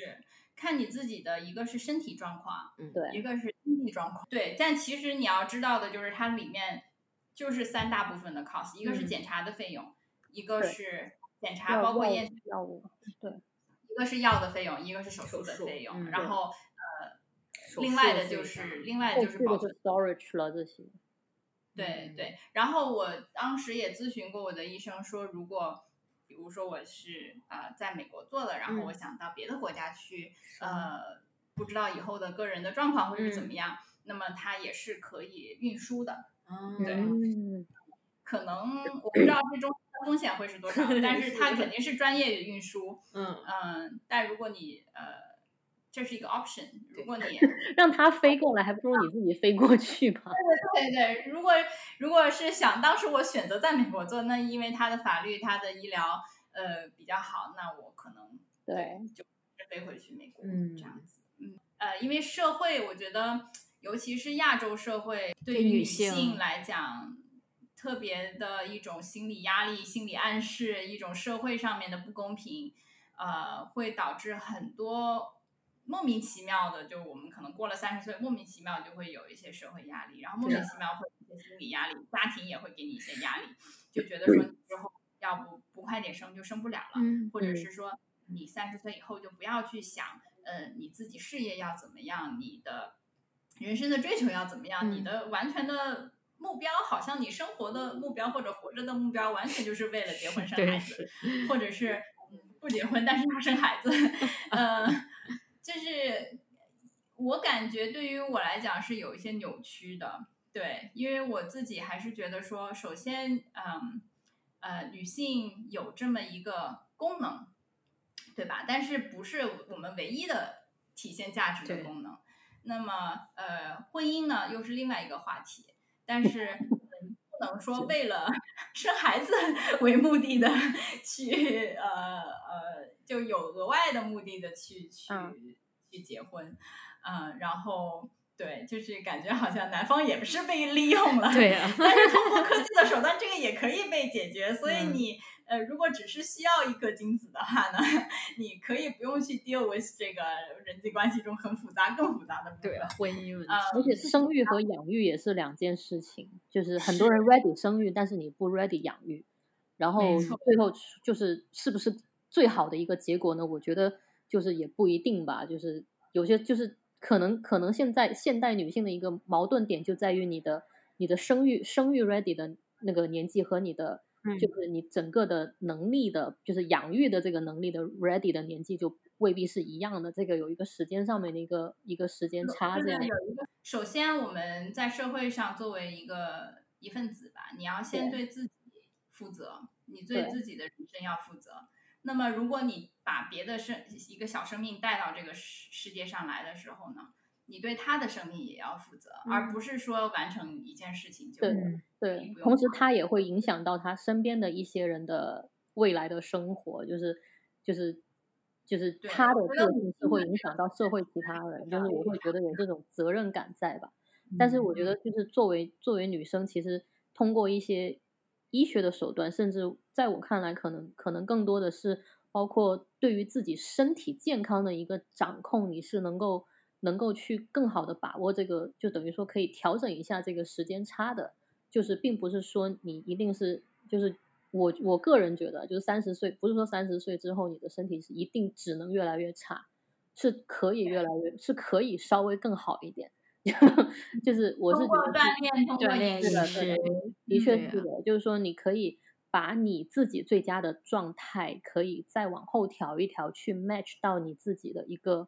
看你自己的一个是身体状况，一对个是经济状况，对，但其实你要知道的就是它里面就是三大部分的 cost，一个是嗯。检查的费用，一个是检查包括验药物，对。一个是药的费用，一个是手术的费用，嗯然后呃，另外的就是另外后就是保存 storage 了这些。对对，然后我当时也咨询过我的医生，说如果比如说我是呃在美国做的，然后我嗯。想到别的国家去，呃，不知道以后的个人的状况会是怎么样，那么它也是可以运输的。嗯对嗯，可能 我不知道最终风险会是多少，但是它肯定是专业的运输。嗯。嗯，但如果你呃，这是一个 option，如果你 让它飞过来，还不如你自己飞过去吧。对对，如果如果是想当时我选择在美国做，那因为它的法律、它的医疗呃比较好，那我可能对，就飞回去美国，嗯。这样子，嗯呃，因为社会，我觉得尤其是亚洲社会，对女女性性来讲，特别的一种心理压力、心理暗示，一种社会上面的不公平，呃，会导致很多。莫名其妙的，就我们可能过了三十岁，莫名其妙就会有一些社会压力，然后莫名其妙会有一些心理压力，家庭也会给你一些压力，就觉得说你之后要不不快点生就生不了了，嗯或者嗯是说你三十岁以后就不要去想，呃，你自己事业要怎么样，你的人生的追求要怎么样，你嗯的完全的目标，好像你生活的目标或者活着的目标，完全就是为了结婚生孩子，或者是嗯不结婚但是要生孩子，呃，就是我感觉对于我来讲是有一些扭曲的，对，因为我自己还是觉得说，首先，嗯，呃，女性有这么一个功能，对吧？但是不是我们唯一的体现价值的功能。那么，呃，婚姻呢又是另外一个话题，但是。嗯不能说为了生孩子 为目的的去呃呃就有额外的目的的去去、嗯去结婚，嗯、然后对，就是感觉好像男方也不是被利用了，对呀 但是通过科技的手段，这个也可以被解决。所以嗯你、呃，如果只是需要一颗精子的话呢，你可以不用去 deal with 这个人际关系中很复杂、更复杂的。对婚姻问题，嗯而且生育和养育也是两件事情，就是很多人 ready 生育，但是你不 ready 养育，然后最后就是是不是最好的一个结果呢？我觉得就是也不一定吧，就是有些就是可能可能现在现代女性的一个矛盾点就在于你的你的生育生育 ready 的那个年纪和你的嗯就是你整个的能力的，就是养育的这个能力的 ready 的年纪就未必是一样的，这个有一个时间上面的一个一个时间差就是这样。有一个，首先我们在社会上作为一个一份子吧，你要先对自己负责，你对对自己的人生要负责。那么如果你把别的生一个小生命带到这个世世界上来的时候呢，你对他的生命也要负责，而不是说完成一件事情就对对，同时他也会影响到他身边的一些人的未来的生活，就是就是就是他的个性是会影响到社会其他人，就是我会觉得有这种责任感在吧。但是我觉得就是作为作为女生，其实通过一些医学的手段，甚至在我看来，可能可能更多的是包括对于自己身体健康的一个掌控，你是能够。能够去更好的把握这个，就等于说可以调整一下这个时间差的，就是并不是说你一定是，就是我我个人觉得，就是三十岁不是说三十岁之后你的身体是一定只能越来越差，是可以越来越是可以稍微更好一点，就是我是觉得锻炼锻炼是的，的确是的，就是说你可以把你自己最佳的状态可以再往后调一调，去 match 到你自己的一个。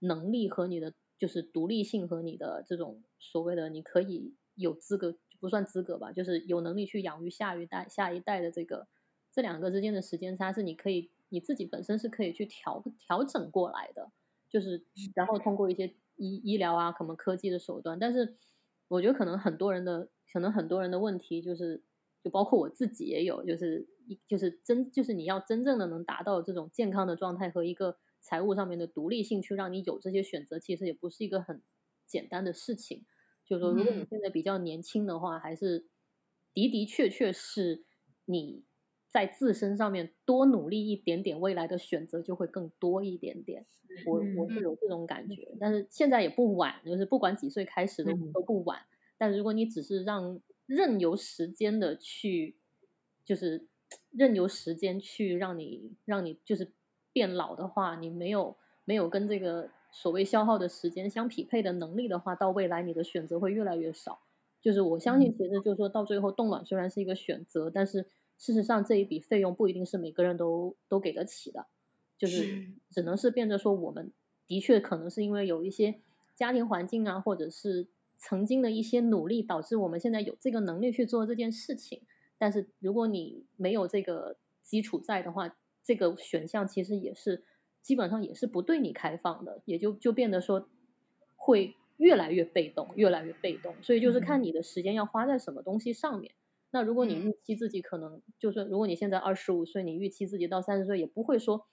能力和你的就是独立性和你的这种所谓的你可以有资格不算资格吧，就是有能力去养育下一代下一代的这个这两个之间的时间差是你可以你自己本身是可以去调调整过来的，就是然后通过一些医医疗啊可能科技的手段，但是我觉得可能很多人的可能很多人的问题就是就包括我自己也有，就是一就是真就是你要真正的能达到这种健康的状态和一个。财务上面的独立性，去让你有这些选择，其实也不是一个很简单的事情。就是说，如果你现在比较年轻的话，还是的的确确是你在自身上面多努力一点点，未来的选择就会更多一点点。我我是有这种感觉，但是现在也不晚，就是不管几岁开始都都不晚。但如果你只是让任由时间的去，就是任由时间去让你让你就是。变老的话，你没有没有跟这个所谓消耗的时间相匹配的能力的话，到未来你的选择会越来越少。就是我相信，其实就是说到最后，冻卵虽然是一个选择，但是事实上这一笔费用不一定是每个人都都给得起的。就是只能是变着说，我们的确可能是因为有一些家庭环境啊，或者是曾经的一些努力，导致我们现在有这个能力去做这件事情。但是如果你没有这个基础在的话，这个选项其实也是基本上也是不对你开放的，也就就变得说会越来越被动，越来越被动。所以就是看你的时间要花在什么东西上面。那如果你预期自己可能就是，如果你现在二十五岁，你预期自己到三十岁也不会说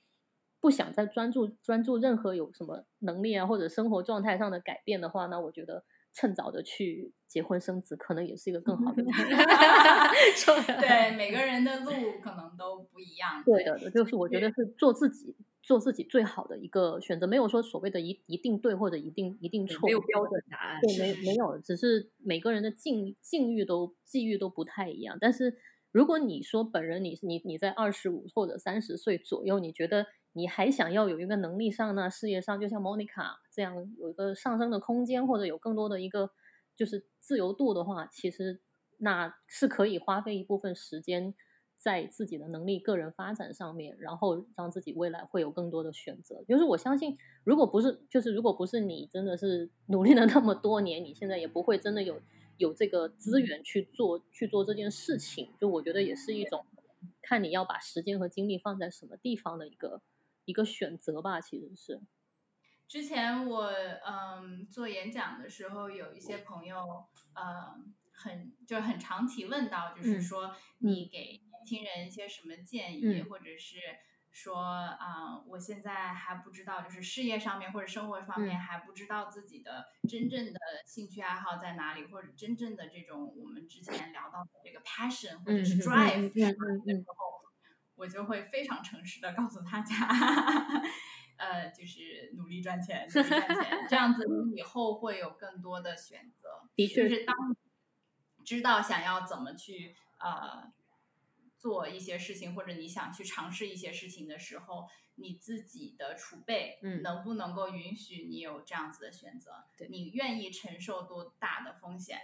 不想再专注专注任何有什么能力啊或者生活状态上的改变的话，那我觉得。趁早的去结婚生子，可能也是一个更好的。对，每个人的路可能都不一样。对的，就是我觉得是做自己，做自己最好的一个选择。没有说所谓的一一定对或者一定一定错，没有标准答案。对，没没有，只是每个人的境境遇都际遇都不太一样。但是如果你说本人你你你在二十五或者三十岁左右，你觉得？你还想要有一个能力上呢，事业上，就像 Monica 这样有一个上升的空间，或者有更多的一个就是自由度的话，其实那是可以花费一部分时间在自己的能力、个人发展上面，然后让自己未来会有更多的选择。就是我相信，如果不是，就是如果不是你真的是努力了那么多年，你现在也不会真的有有这个资源去做去做这件事情。就我觉得也是一种看你要把时间和精力放在什么地方的一个。一个选择吧，其实是。之前我嗯做演讲的时候，有一些朋友嗯很就是很常提问到，就是说你给年轻人一些什么建议，或者是说啊我现在还不知道，就是事业上面或者生活方面还不知道自己的真正的兴趣爱好在哪里，或者真正的这种我们之前聊到的这个 passion 或者是 drive 的时候。我就会非常诚实的告诉大家，呃，就是努力赚钱，努力赚钱，这样子你以后会有更多的选择。的确，就是当知道想要怎么去呃做一些事情，或者你想去尝试一些事情的时候，你自己的储备能不能够允许你有这样子的选择？你愿意承受多大的风险？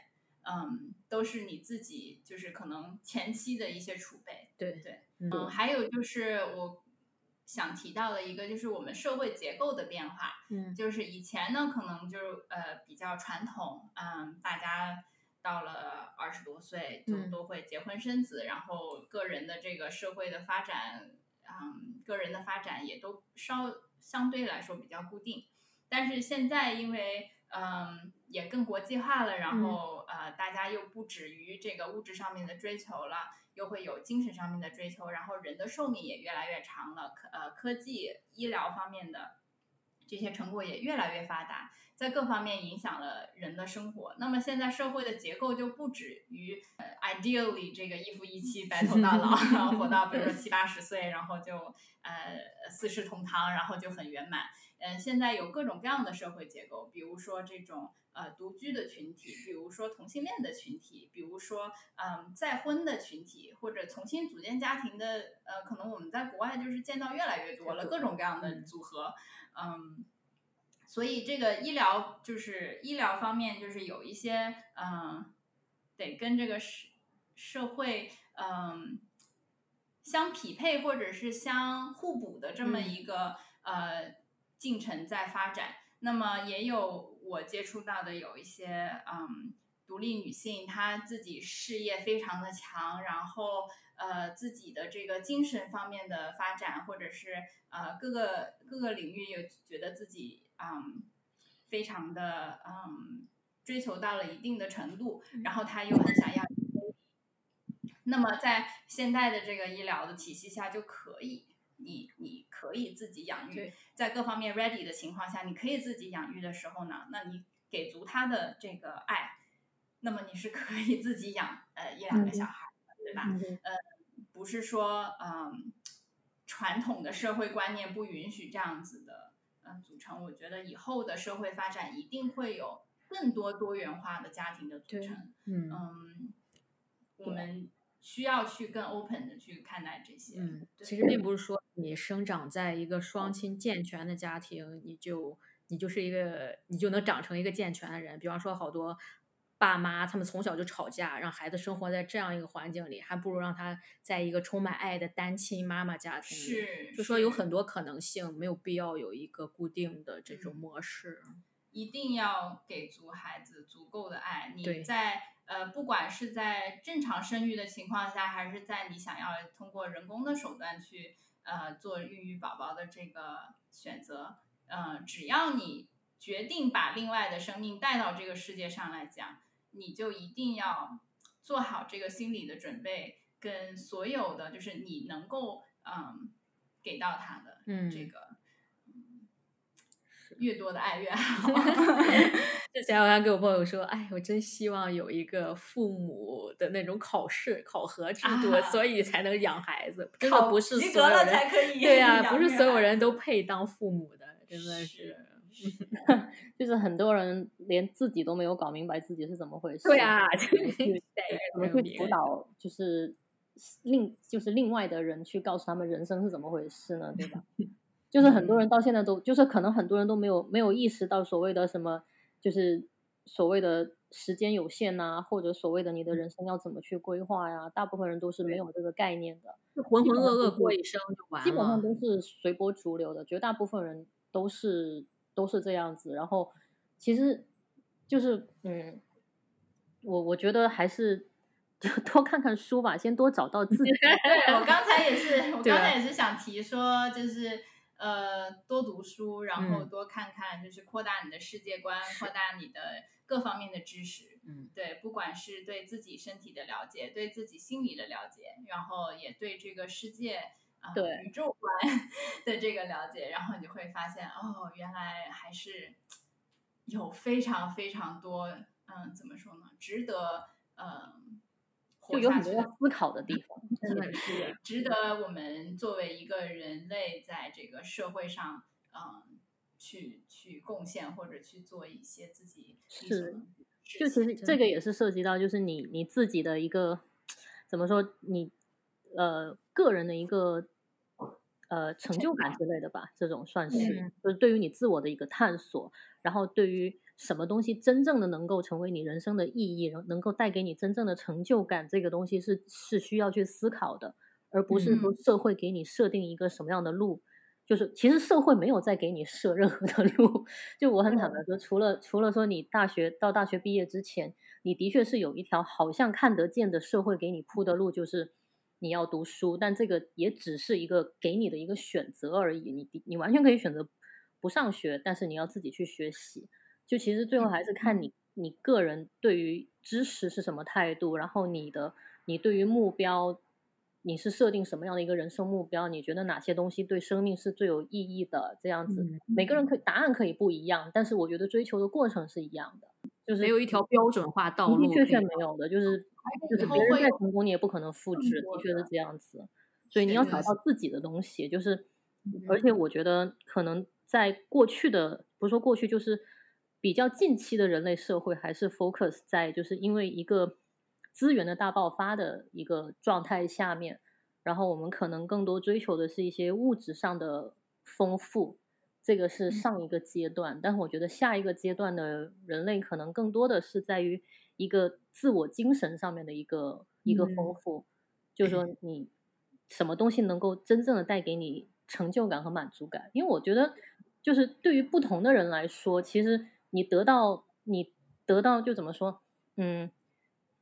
嗯，都是你自己，就是可能前期的一些储备。对对。嗯，还有就是我想提到的一个，就是我们社会结构的变化。嗯，就是以前呢，可能就呃比较传统，嗯，大家到了二十多岁就都会结婚生子，然后个人的这个社会的发展嗯个人的发展也都稍相对来说比较固定。但是现在因为嗯也更国际化了，然后呃大家又不止于这个物质上面的追求了，又会有精神上面的追求，然后人的寿命也越来越长了，科呃科技医疗方面的这些成果也越来越发达。在各方面影响了人的生活。那么现在社会的结构就不止于呃，ideally 这个一夫一妻白头到老，然后活到比如说七八十岁，然后就呃四世同堂，然后就很圆满。嗯，现在有各种各样的社会结构，比如说这种呃独居的群体，比如说同性恋的群体，比如说嗯再婚的群体，或者重新组建家庭的呃，可能我们在国外就是见到越来越多了，各种各样的组合，嗯。所以这个医疗就是医疗方面，就是有一些嗯，得跟这个社社会嗯相匹配或者是相互补的这么一个呃进程在发展。那么也有我接触到的有一些嗯独立女性，她自己事业非常的强，然后呃自己的这个精神方面的发展，或者是呃各个各个领域有觉得自己。嗯，非常的嗯，追求到了一定的程度，然后她又很想要。那么在现代的这个医疗的体系下，就可以，你你可以自己养育，在各方面 ready 的情况下，你可以自己养育的时候呢，那你给足他的这个爱，那么你是可以自己养呃一两个小孩的，对吧？呃，不是说嗯，传统的社会观念不允许这样子的。嗯，组成我觉得以后的社会发展一定会有更多多元化的家庭的组成。嗯，我们需要去更 open 的去看待这些。嗯，其实并不是说你生长在一个双亲健全的家庭，你就你就是一个你就能长成一个健全的人。比方说，好多。爸妈他们从小就吵架，让孩子生活在这样一个环境里，还不如让他在一个充满爱的单亲妈妈家庭里。是，就说有很多可能性，没有必要有一个固定的这种模式。一定要给足孩子足够的爱。你在呃，不管是在正常生育的情况下，还是在你想要通过人工的手段去呃做孕育宝宝的这个选择，呃，只要你决定把另外的生命带到这个世界上来讲。你就一定要做好这个心理的准备，跟所有的就是你能够嗯给到他的这个越多的爱越好。之前我还跟我朋友说，哎，我真希望有一个父母的那种考试考核制度，所以才能养孩子。真的不是所有人对呀，不是所有人都配当父母的，真的是。就是很多人连自己都没有搞明白自己是怎么回事。对啊，怎么会辅导？就是另就是另外的人去告诉他们人生是怎么回事呢？对吧？就是很多人到现在都就是可能很多人都没有没有意识到所谓的什么，就是所谓的时间有限呐，或者所谓的你的人生要怎么去规划呀？大部分人都是没有这个概念的，就浑浑噩噩过一生就完了。基本上都是随波逐流的，绝大部分人都是。都是这样子，然后其实就是嗯，我我觉得还是就多看看书吧，先多找到自己。对我刚才也是，我刚才也是想提说，就是呃，多读书，然后多看看，就是扩大你的世界观，扩大你的各方面的知识。嗯，对，不管是对自己身体的了解，对自己心理的了解，然后也对这个世界。对宇宙观 的这个了解，然后你就会发现，哦，原来还是有非常非常多，嗯，怎么说呢？值得，嗯，就有很多要思考的地方，真的是值得我们作为一个人类在这个社会上，嗯，去去贡献或者去做一些自己是，就其实这个也是涉及到，就是你你自己的一个怎么说，你呃个人的一个。呃，成就感之类的吧，这种算。是。就是对于你自我的一个探索，然后对于什么东西真正的能够成为你人生的意义，能能够带给你真正的成就感，这个东西是是需要去思考的，而不是说社会给你设定一个什么样的路，就是其实社会没有在给你设任何的路。就我很坦白说，除了除了说你大学到大学毕业之前，你的确是有一条好像看得见的社会给你铺的路，就是。你要读书，但这个也只是一个给你的一个选择而已。你你完全可以选择不上学，但是你要自己去学习。就其实最后还是看你你个人对于知识是什么态度，然后你的你对于目标。你是设定什么样的一个人生目标？你觉得哪些东西对生命是最有意义的？这样子，每个人可以答案可以不一样，但是我觉得追求的过程是一样的，就是没有一条标准化道路。的确确没有的，就是就是别人再成功你也不可能复制，的确是这样子。所以你要找到自己的东西，就是而且我觉得可能在过去的，不是说过去，就是比较近期的人类社会还是 focus 在就是因为一个。资源的大爆发的一个状态下面，然后我们可能更多追求的是一些物质上的丰富，这个是上一个阶段。但是我觉得下一个阶段的人类可能更多的是在于一个自我精神上面的一个一个丰富，就是说你什么东西能够真正的带给你成就感和满足感？因为我觉得，就是对于不同的人来说，其实你得到你得到就怎么说，嗯。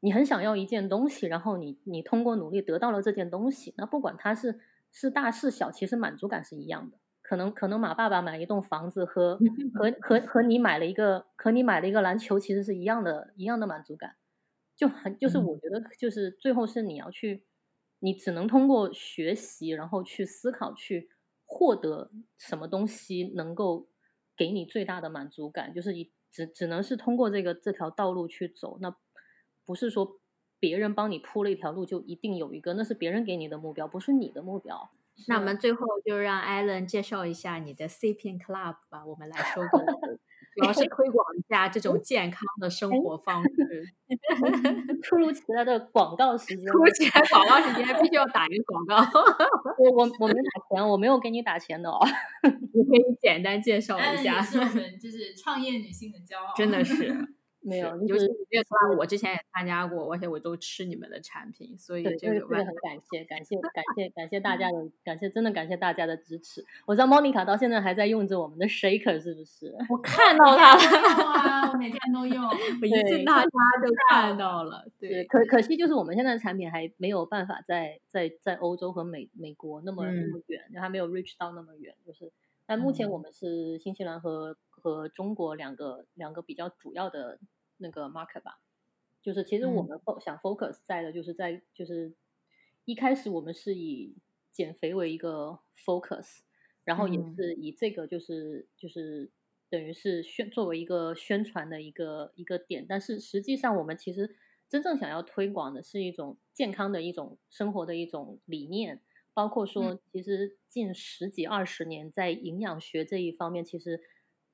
你很想要一件东西，然后你你通过努力得到了这件东西，那不管它是是大是小，其实满足感是一样的。可能可能马爸爸买一栋房子和 和和和你买了一个和你买了一个篮球，其实是一样的，一样的满足感。就很就是我觉得就是最后是你要去，你只能通过学习，然后去思考，去获得什么东西能够给你最大的满足感，就是你只只能是通过这个这条道路去走。那不是说别人帮你铺了一条路就一定有一个，那是别人给你的目标，不是你的目标。那我们最后就让艾伦介绍一下你的 C P Club 吧，我们来收个 主要是推广一下这种健康的 生活方式。突如其来的广告时间，突如其来广告时间必须要打一个广告。我我我没打钱，我没有给你打钱的哦。你可以简单介绍一下，是我们就是创业女性的骄傲，真的是。没有，尤其你这个，我之前也参加过，而且我都吃你们的产品，所以这个很感谢，感谢，感谢，感谢大家的，感谢，真的感谢大家的支持。我知道 Monica 到现在还在用着我们的 Shaker，是不是？我看到它了，我每天都用，我一次大家就看到了。对，可可惜就是我们现在的产品还没有办法在在在欧洲和美美国那么那么远，还没有 reach 到那么远，就是。但目前我们是新西兰和。和中国两个两个比较主要的那个 market 吧，就是其实我们想 focus 在的就是在就是一开始我们是以减肥为一个 focus，然后也是以这个就是就是等于是宣作为一个宣传的一个一个点，但是实际上我们其实真正想要推广的是一种健康的一种生活的一种理念，包括说其实近十几二十年在营养学这一方面其实。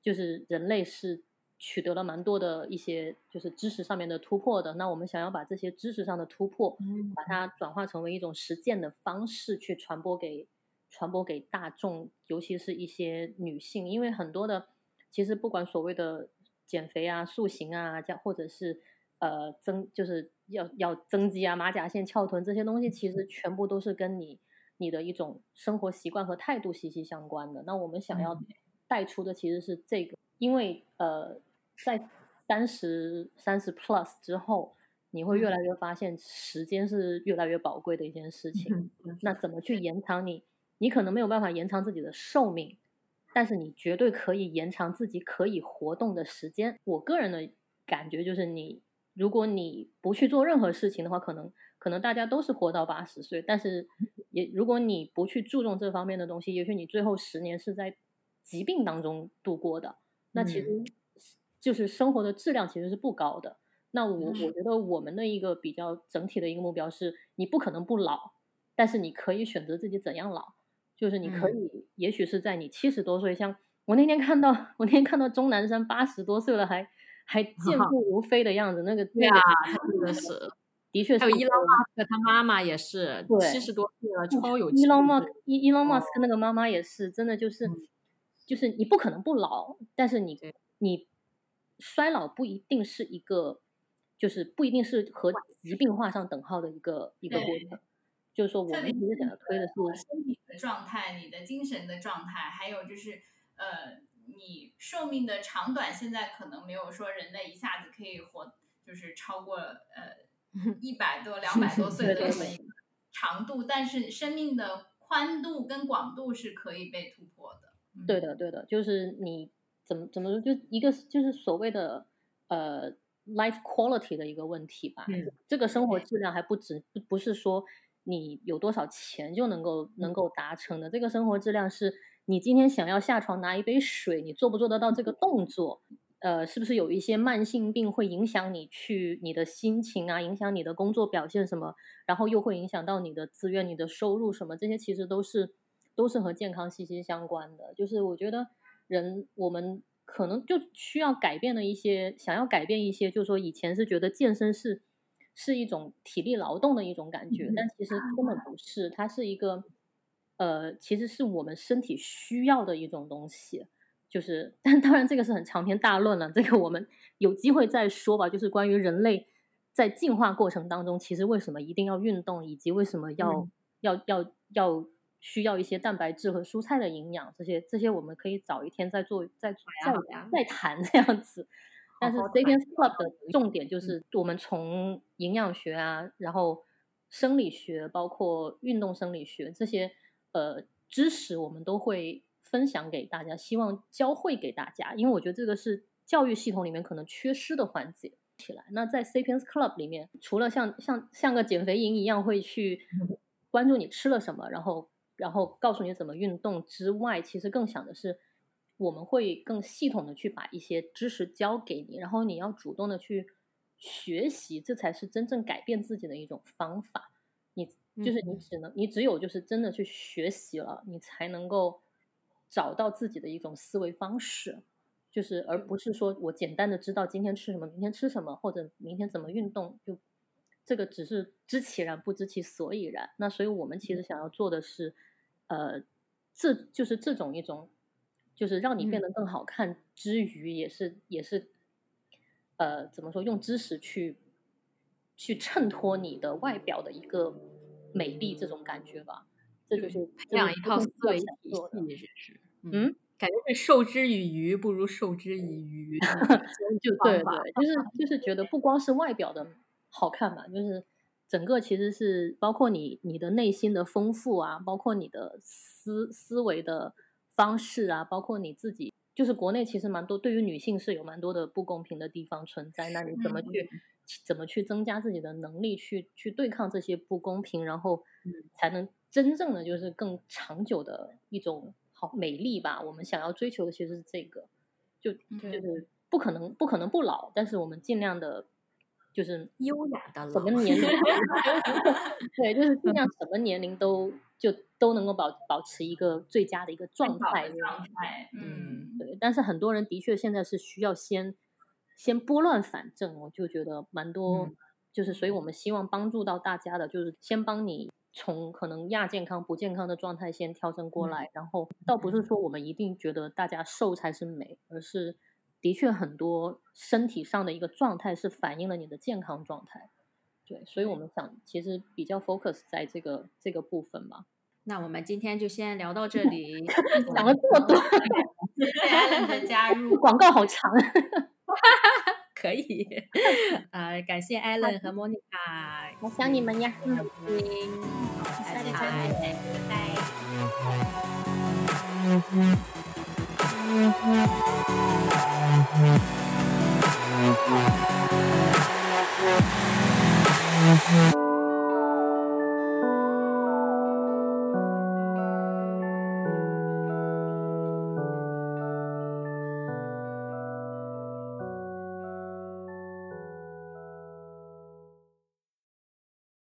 就是人类是取得了蛮多的一些就是知识上面的突破的，那我们想要把这些知识上的突破，把它转化成为一种实践的方式去传播给传播给大众，尤其是一些女性，因为很多的其实不管所谓的减肥啊、塑形啊，加或者是呃增就是要要增肌啊、马甲线、翘臀这些东西，其实全部都是跟你你的一种生活习惯和态度息息相关的。那我们想要。带出的其实是这个，因为呃，在三十三十 plus 之后，你会越来越发现时间是越来越宝贵的一件事情。那怎么去延长你？你可能没有办法延长自己的寿命，但是你绝对可以延长自己可以活动的时间。我个人的感觉就是，你如果你不去做任何事情的话，可能可能大家都是活到八十岁，但是也如果你不去注重这方面的东西，也许你最后十年是在。疾病当中度过的，那其实就是生活的质量其实是不高的。那我我觉得我们的一个比较整体的一个目标是，你不可能不老，但是你可以选择自己怎样老，就是你可以，也许是在你七十多岁，像我那天看到，我那天看到钟南山八十多岁了还还健 步如飞的样子，那个对啊，真的是，的确是。还有伊隆马斯克他妈妈也是七十多岁了，超有伊隆马伊伊隆马斯克那个妈妈也是，真的就是。就是你不可能不老，但是你你衰老不一定是一个，就是不一定是和疾病画上等号的一个一个过程。就是说，我们其实想要推的是身体的状态、你的精神的状态，还有就是呃，你寿命的长短，现在可能没有说人类一下子可以活，就是超过呃 一百多、两百多岁的这么一个。长度，但是生命的宽度跟广度是可以被突破的。对的，对的，就是你怎么怎么说，就一个就是所谓的呃 life quality 的一个问题吧。嗯这个生活质量还不止不不是说你有多少钱就能够能够达成的，这个生活质量是你今天想要下床拿一杯水，你做不做得到这个动作？呃，是不是有一些慢性病会影响你去你的心情啊，影响你的工作表现什么，然后又会影响到你的资源、你的收入什么，这些其实都是都是和健康息息相关的。就是我觉得人我们可能就需要改变的一些，想要改变一些，就是说以前是觉得健身是是一种体力劳动的一种感觉，但其实根本不是，它是一个呃，其实是我们身体需要的一种东西。就是，但当然这个是很长篇大论了，这个我们有机会再说吧。就是关于人类在进化过程当中，其实为什么一定要运动，以及为什么要、嗯要要要需要一些蛋白质和蔬菜的营养，这些这些我们可以早一天再做再再再谈这样子。但是好好 Sapiens Club 的重点就是我们从营养学啊，然后生理学，包括运动生理学这些呃知识，我们都会分享给大家，希望教会给大家，因为我觉得这个是教育系统里面可能缺失的环节。起来，那在 Sapiens Club 里面，除了像像像个减肥营一样会去关注你吃了什么，然后然后告诉你怎么运动之外，其实更想的是，我们会更系统的去把一些知识教给你，然后你要主动的去学习，这才是真正改变自己的一种方法。你就是你嗯只能，你只有就是真的去学习了，你才能够找到自己的一种思维方式。就是而不是说我简单的知道今天吃什么，明天吃什么，或者明天怎么运动，就这个只是知其然不知其所以然。那所以我们其实想要做的是，呃，这就是这种一种，就是让你变得更好看之余，也是也是，呃，怎么说，用知识去去衬托你的外表的一个美丽这种感觉吧。这就是培养一套思维体。系，这是嗯，感觉是授之以鱼不如授之以渔，就对对，就是就是觉得不光是外表的好看嘛，就是整个其实是包括你你的内心的丰富啊，包括你的思思维的方式啊，包括你自己，就是国内其实蛮多对于女性是有蛮多的不公平的地方存在，那你怎么去、怎么去增加自己的能力去去对抗这些不公平，然后才能真正的就是更长久的一种好美丽吧。我们想要追求的其实是这个。就就是不可能不可能不老，但是我们尽量的，就是优雅的什么年龄，对，就是尽量什么年龄都就都能够保保持一个最佳的一个状态的。状态，嗯，对，但是很多人的确现在是需要先先拨乱反正，我就觉得蛮多，嗯。就是所以我们希望帮助到大家的，就是先帮你从可能亚健康、不健康的状态先调整过嗯。来，然后倒不是说我们一定觉得大家瘦才是美，而是的确很多身体上的一个状态是反映了你的健康状态。对，所以我们想其实比较 focus 在这个这个部分吧。那我们今天就先聊到这里，讲了这么多，谢谢加入，广告好长。可以，呃，感谢 Allen 和 Monica，我想你们呀。拜拜。Mm-hmm.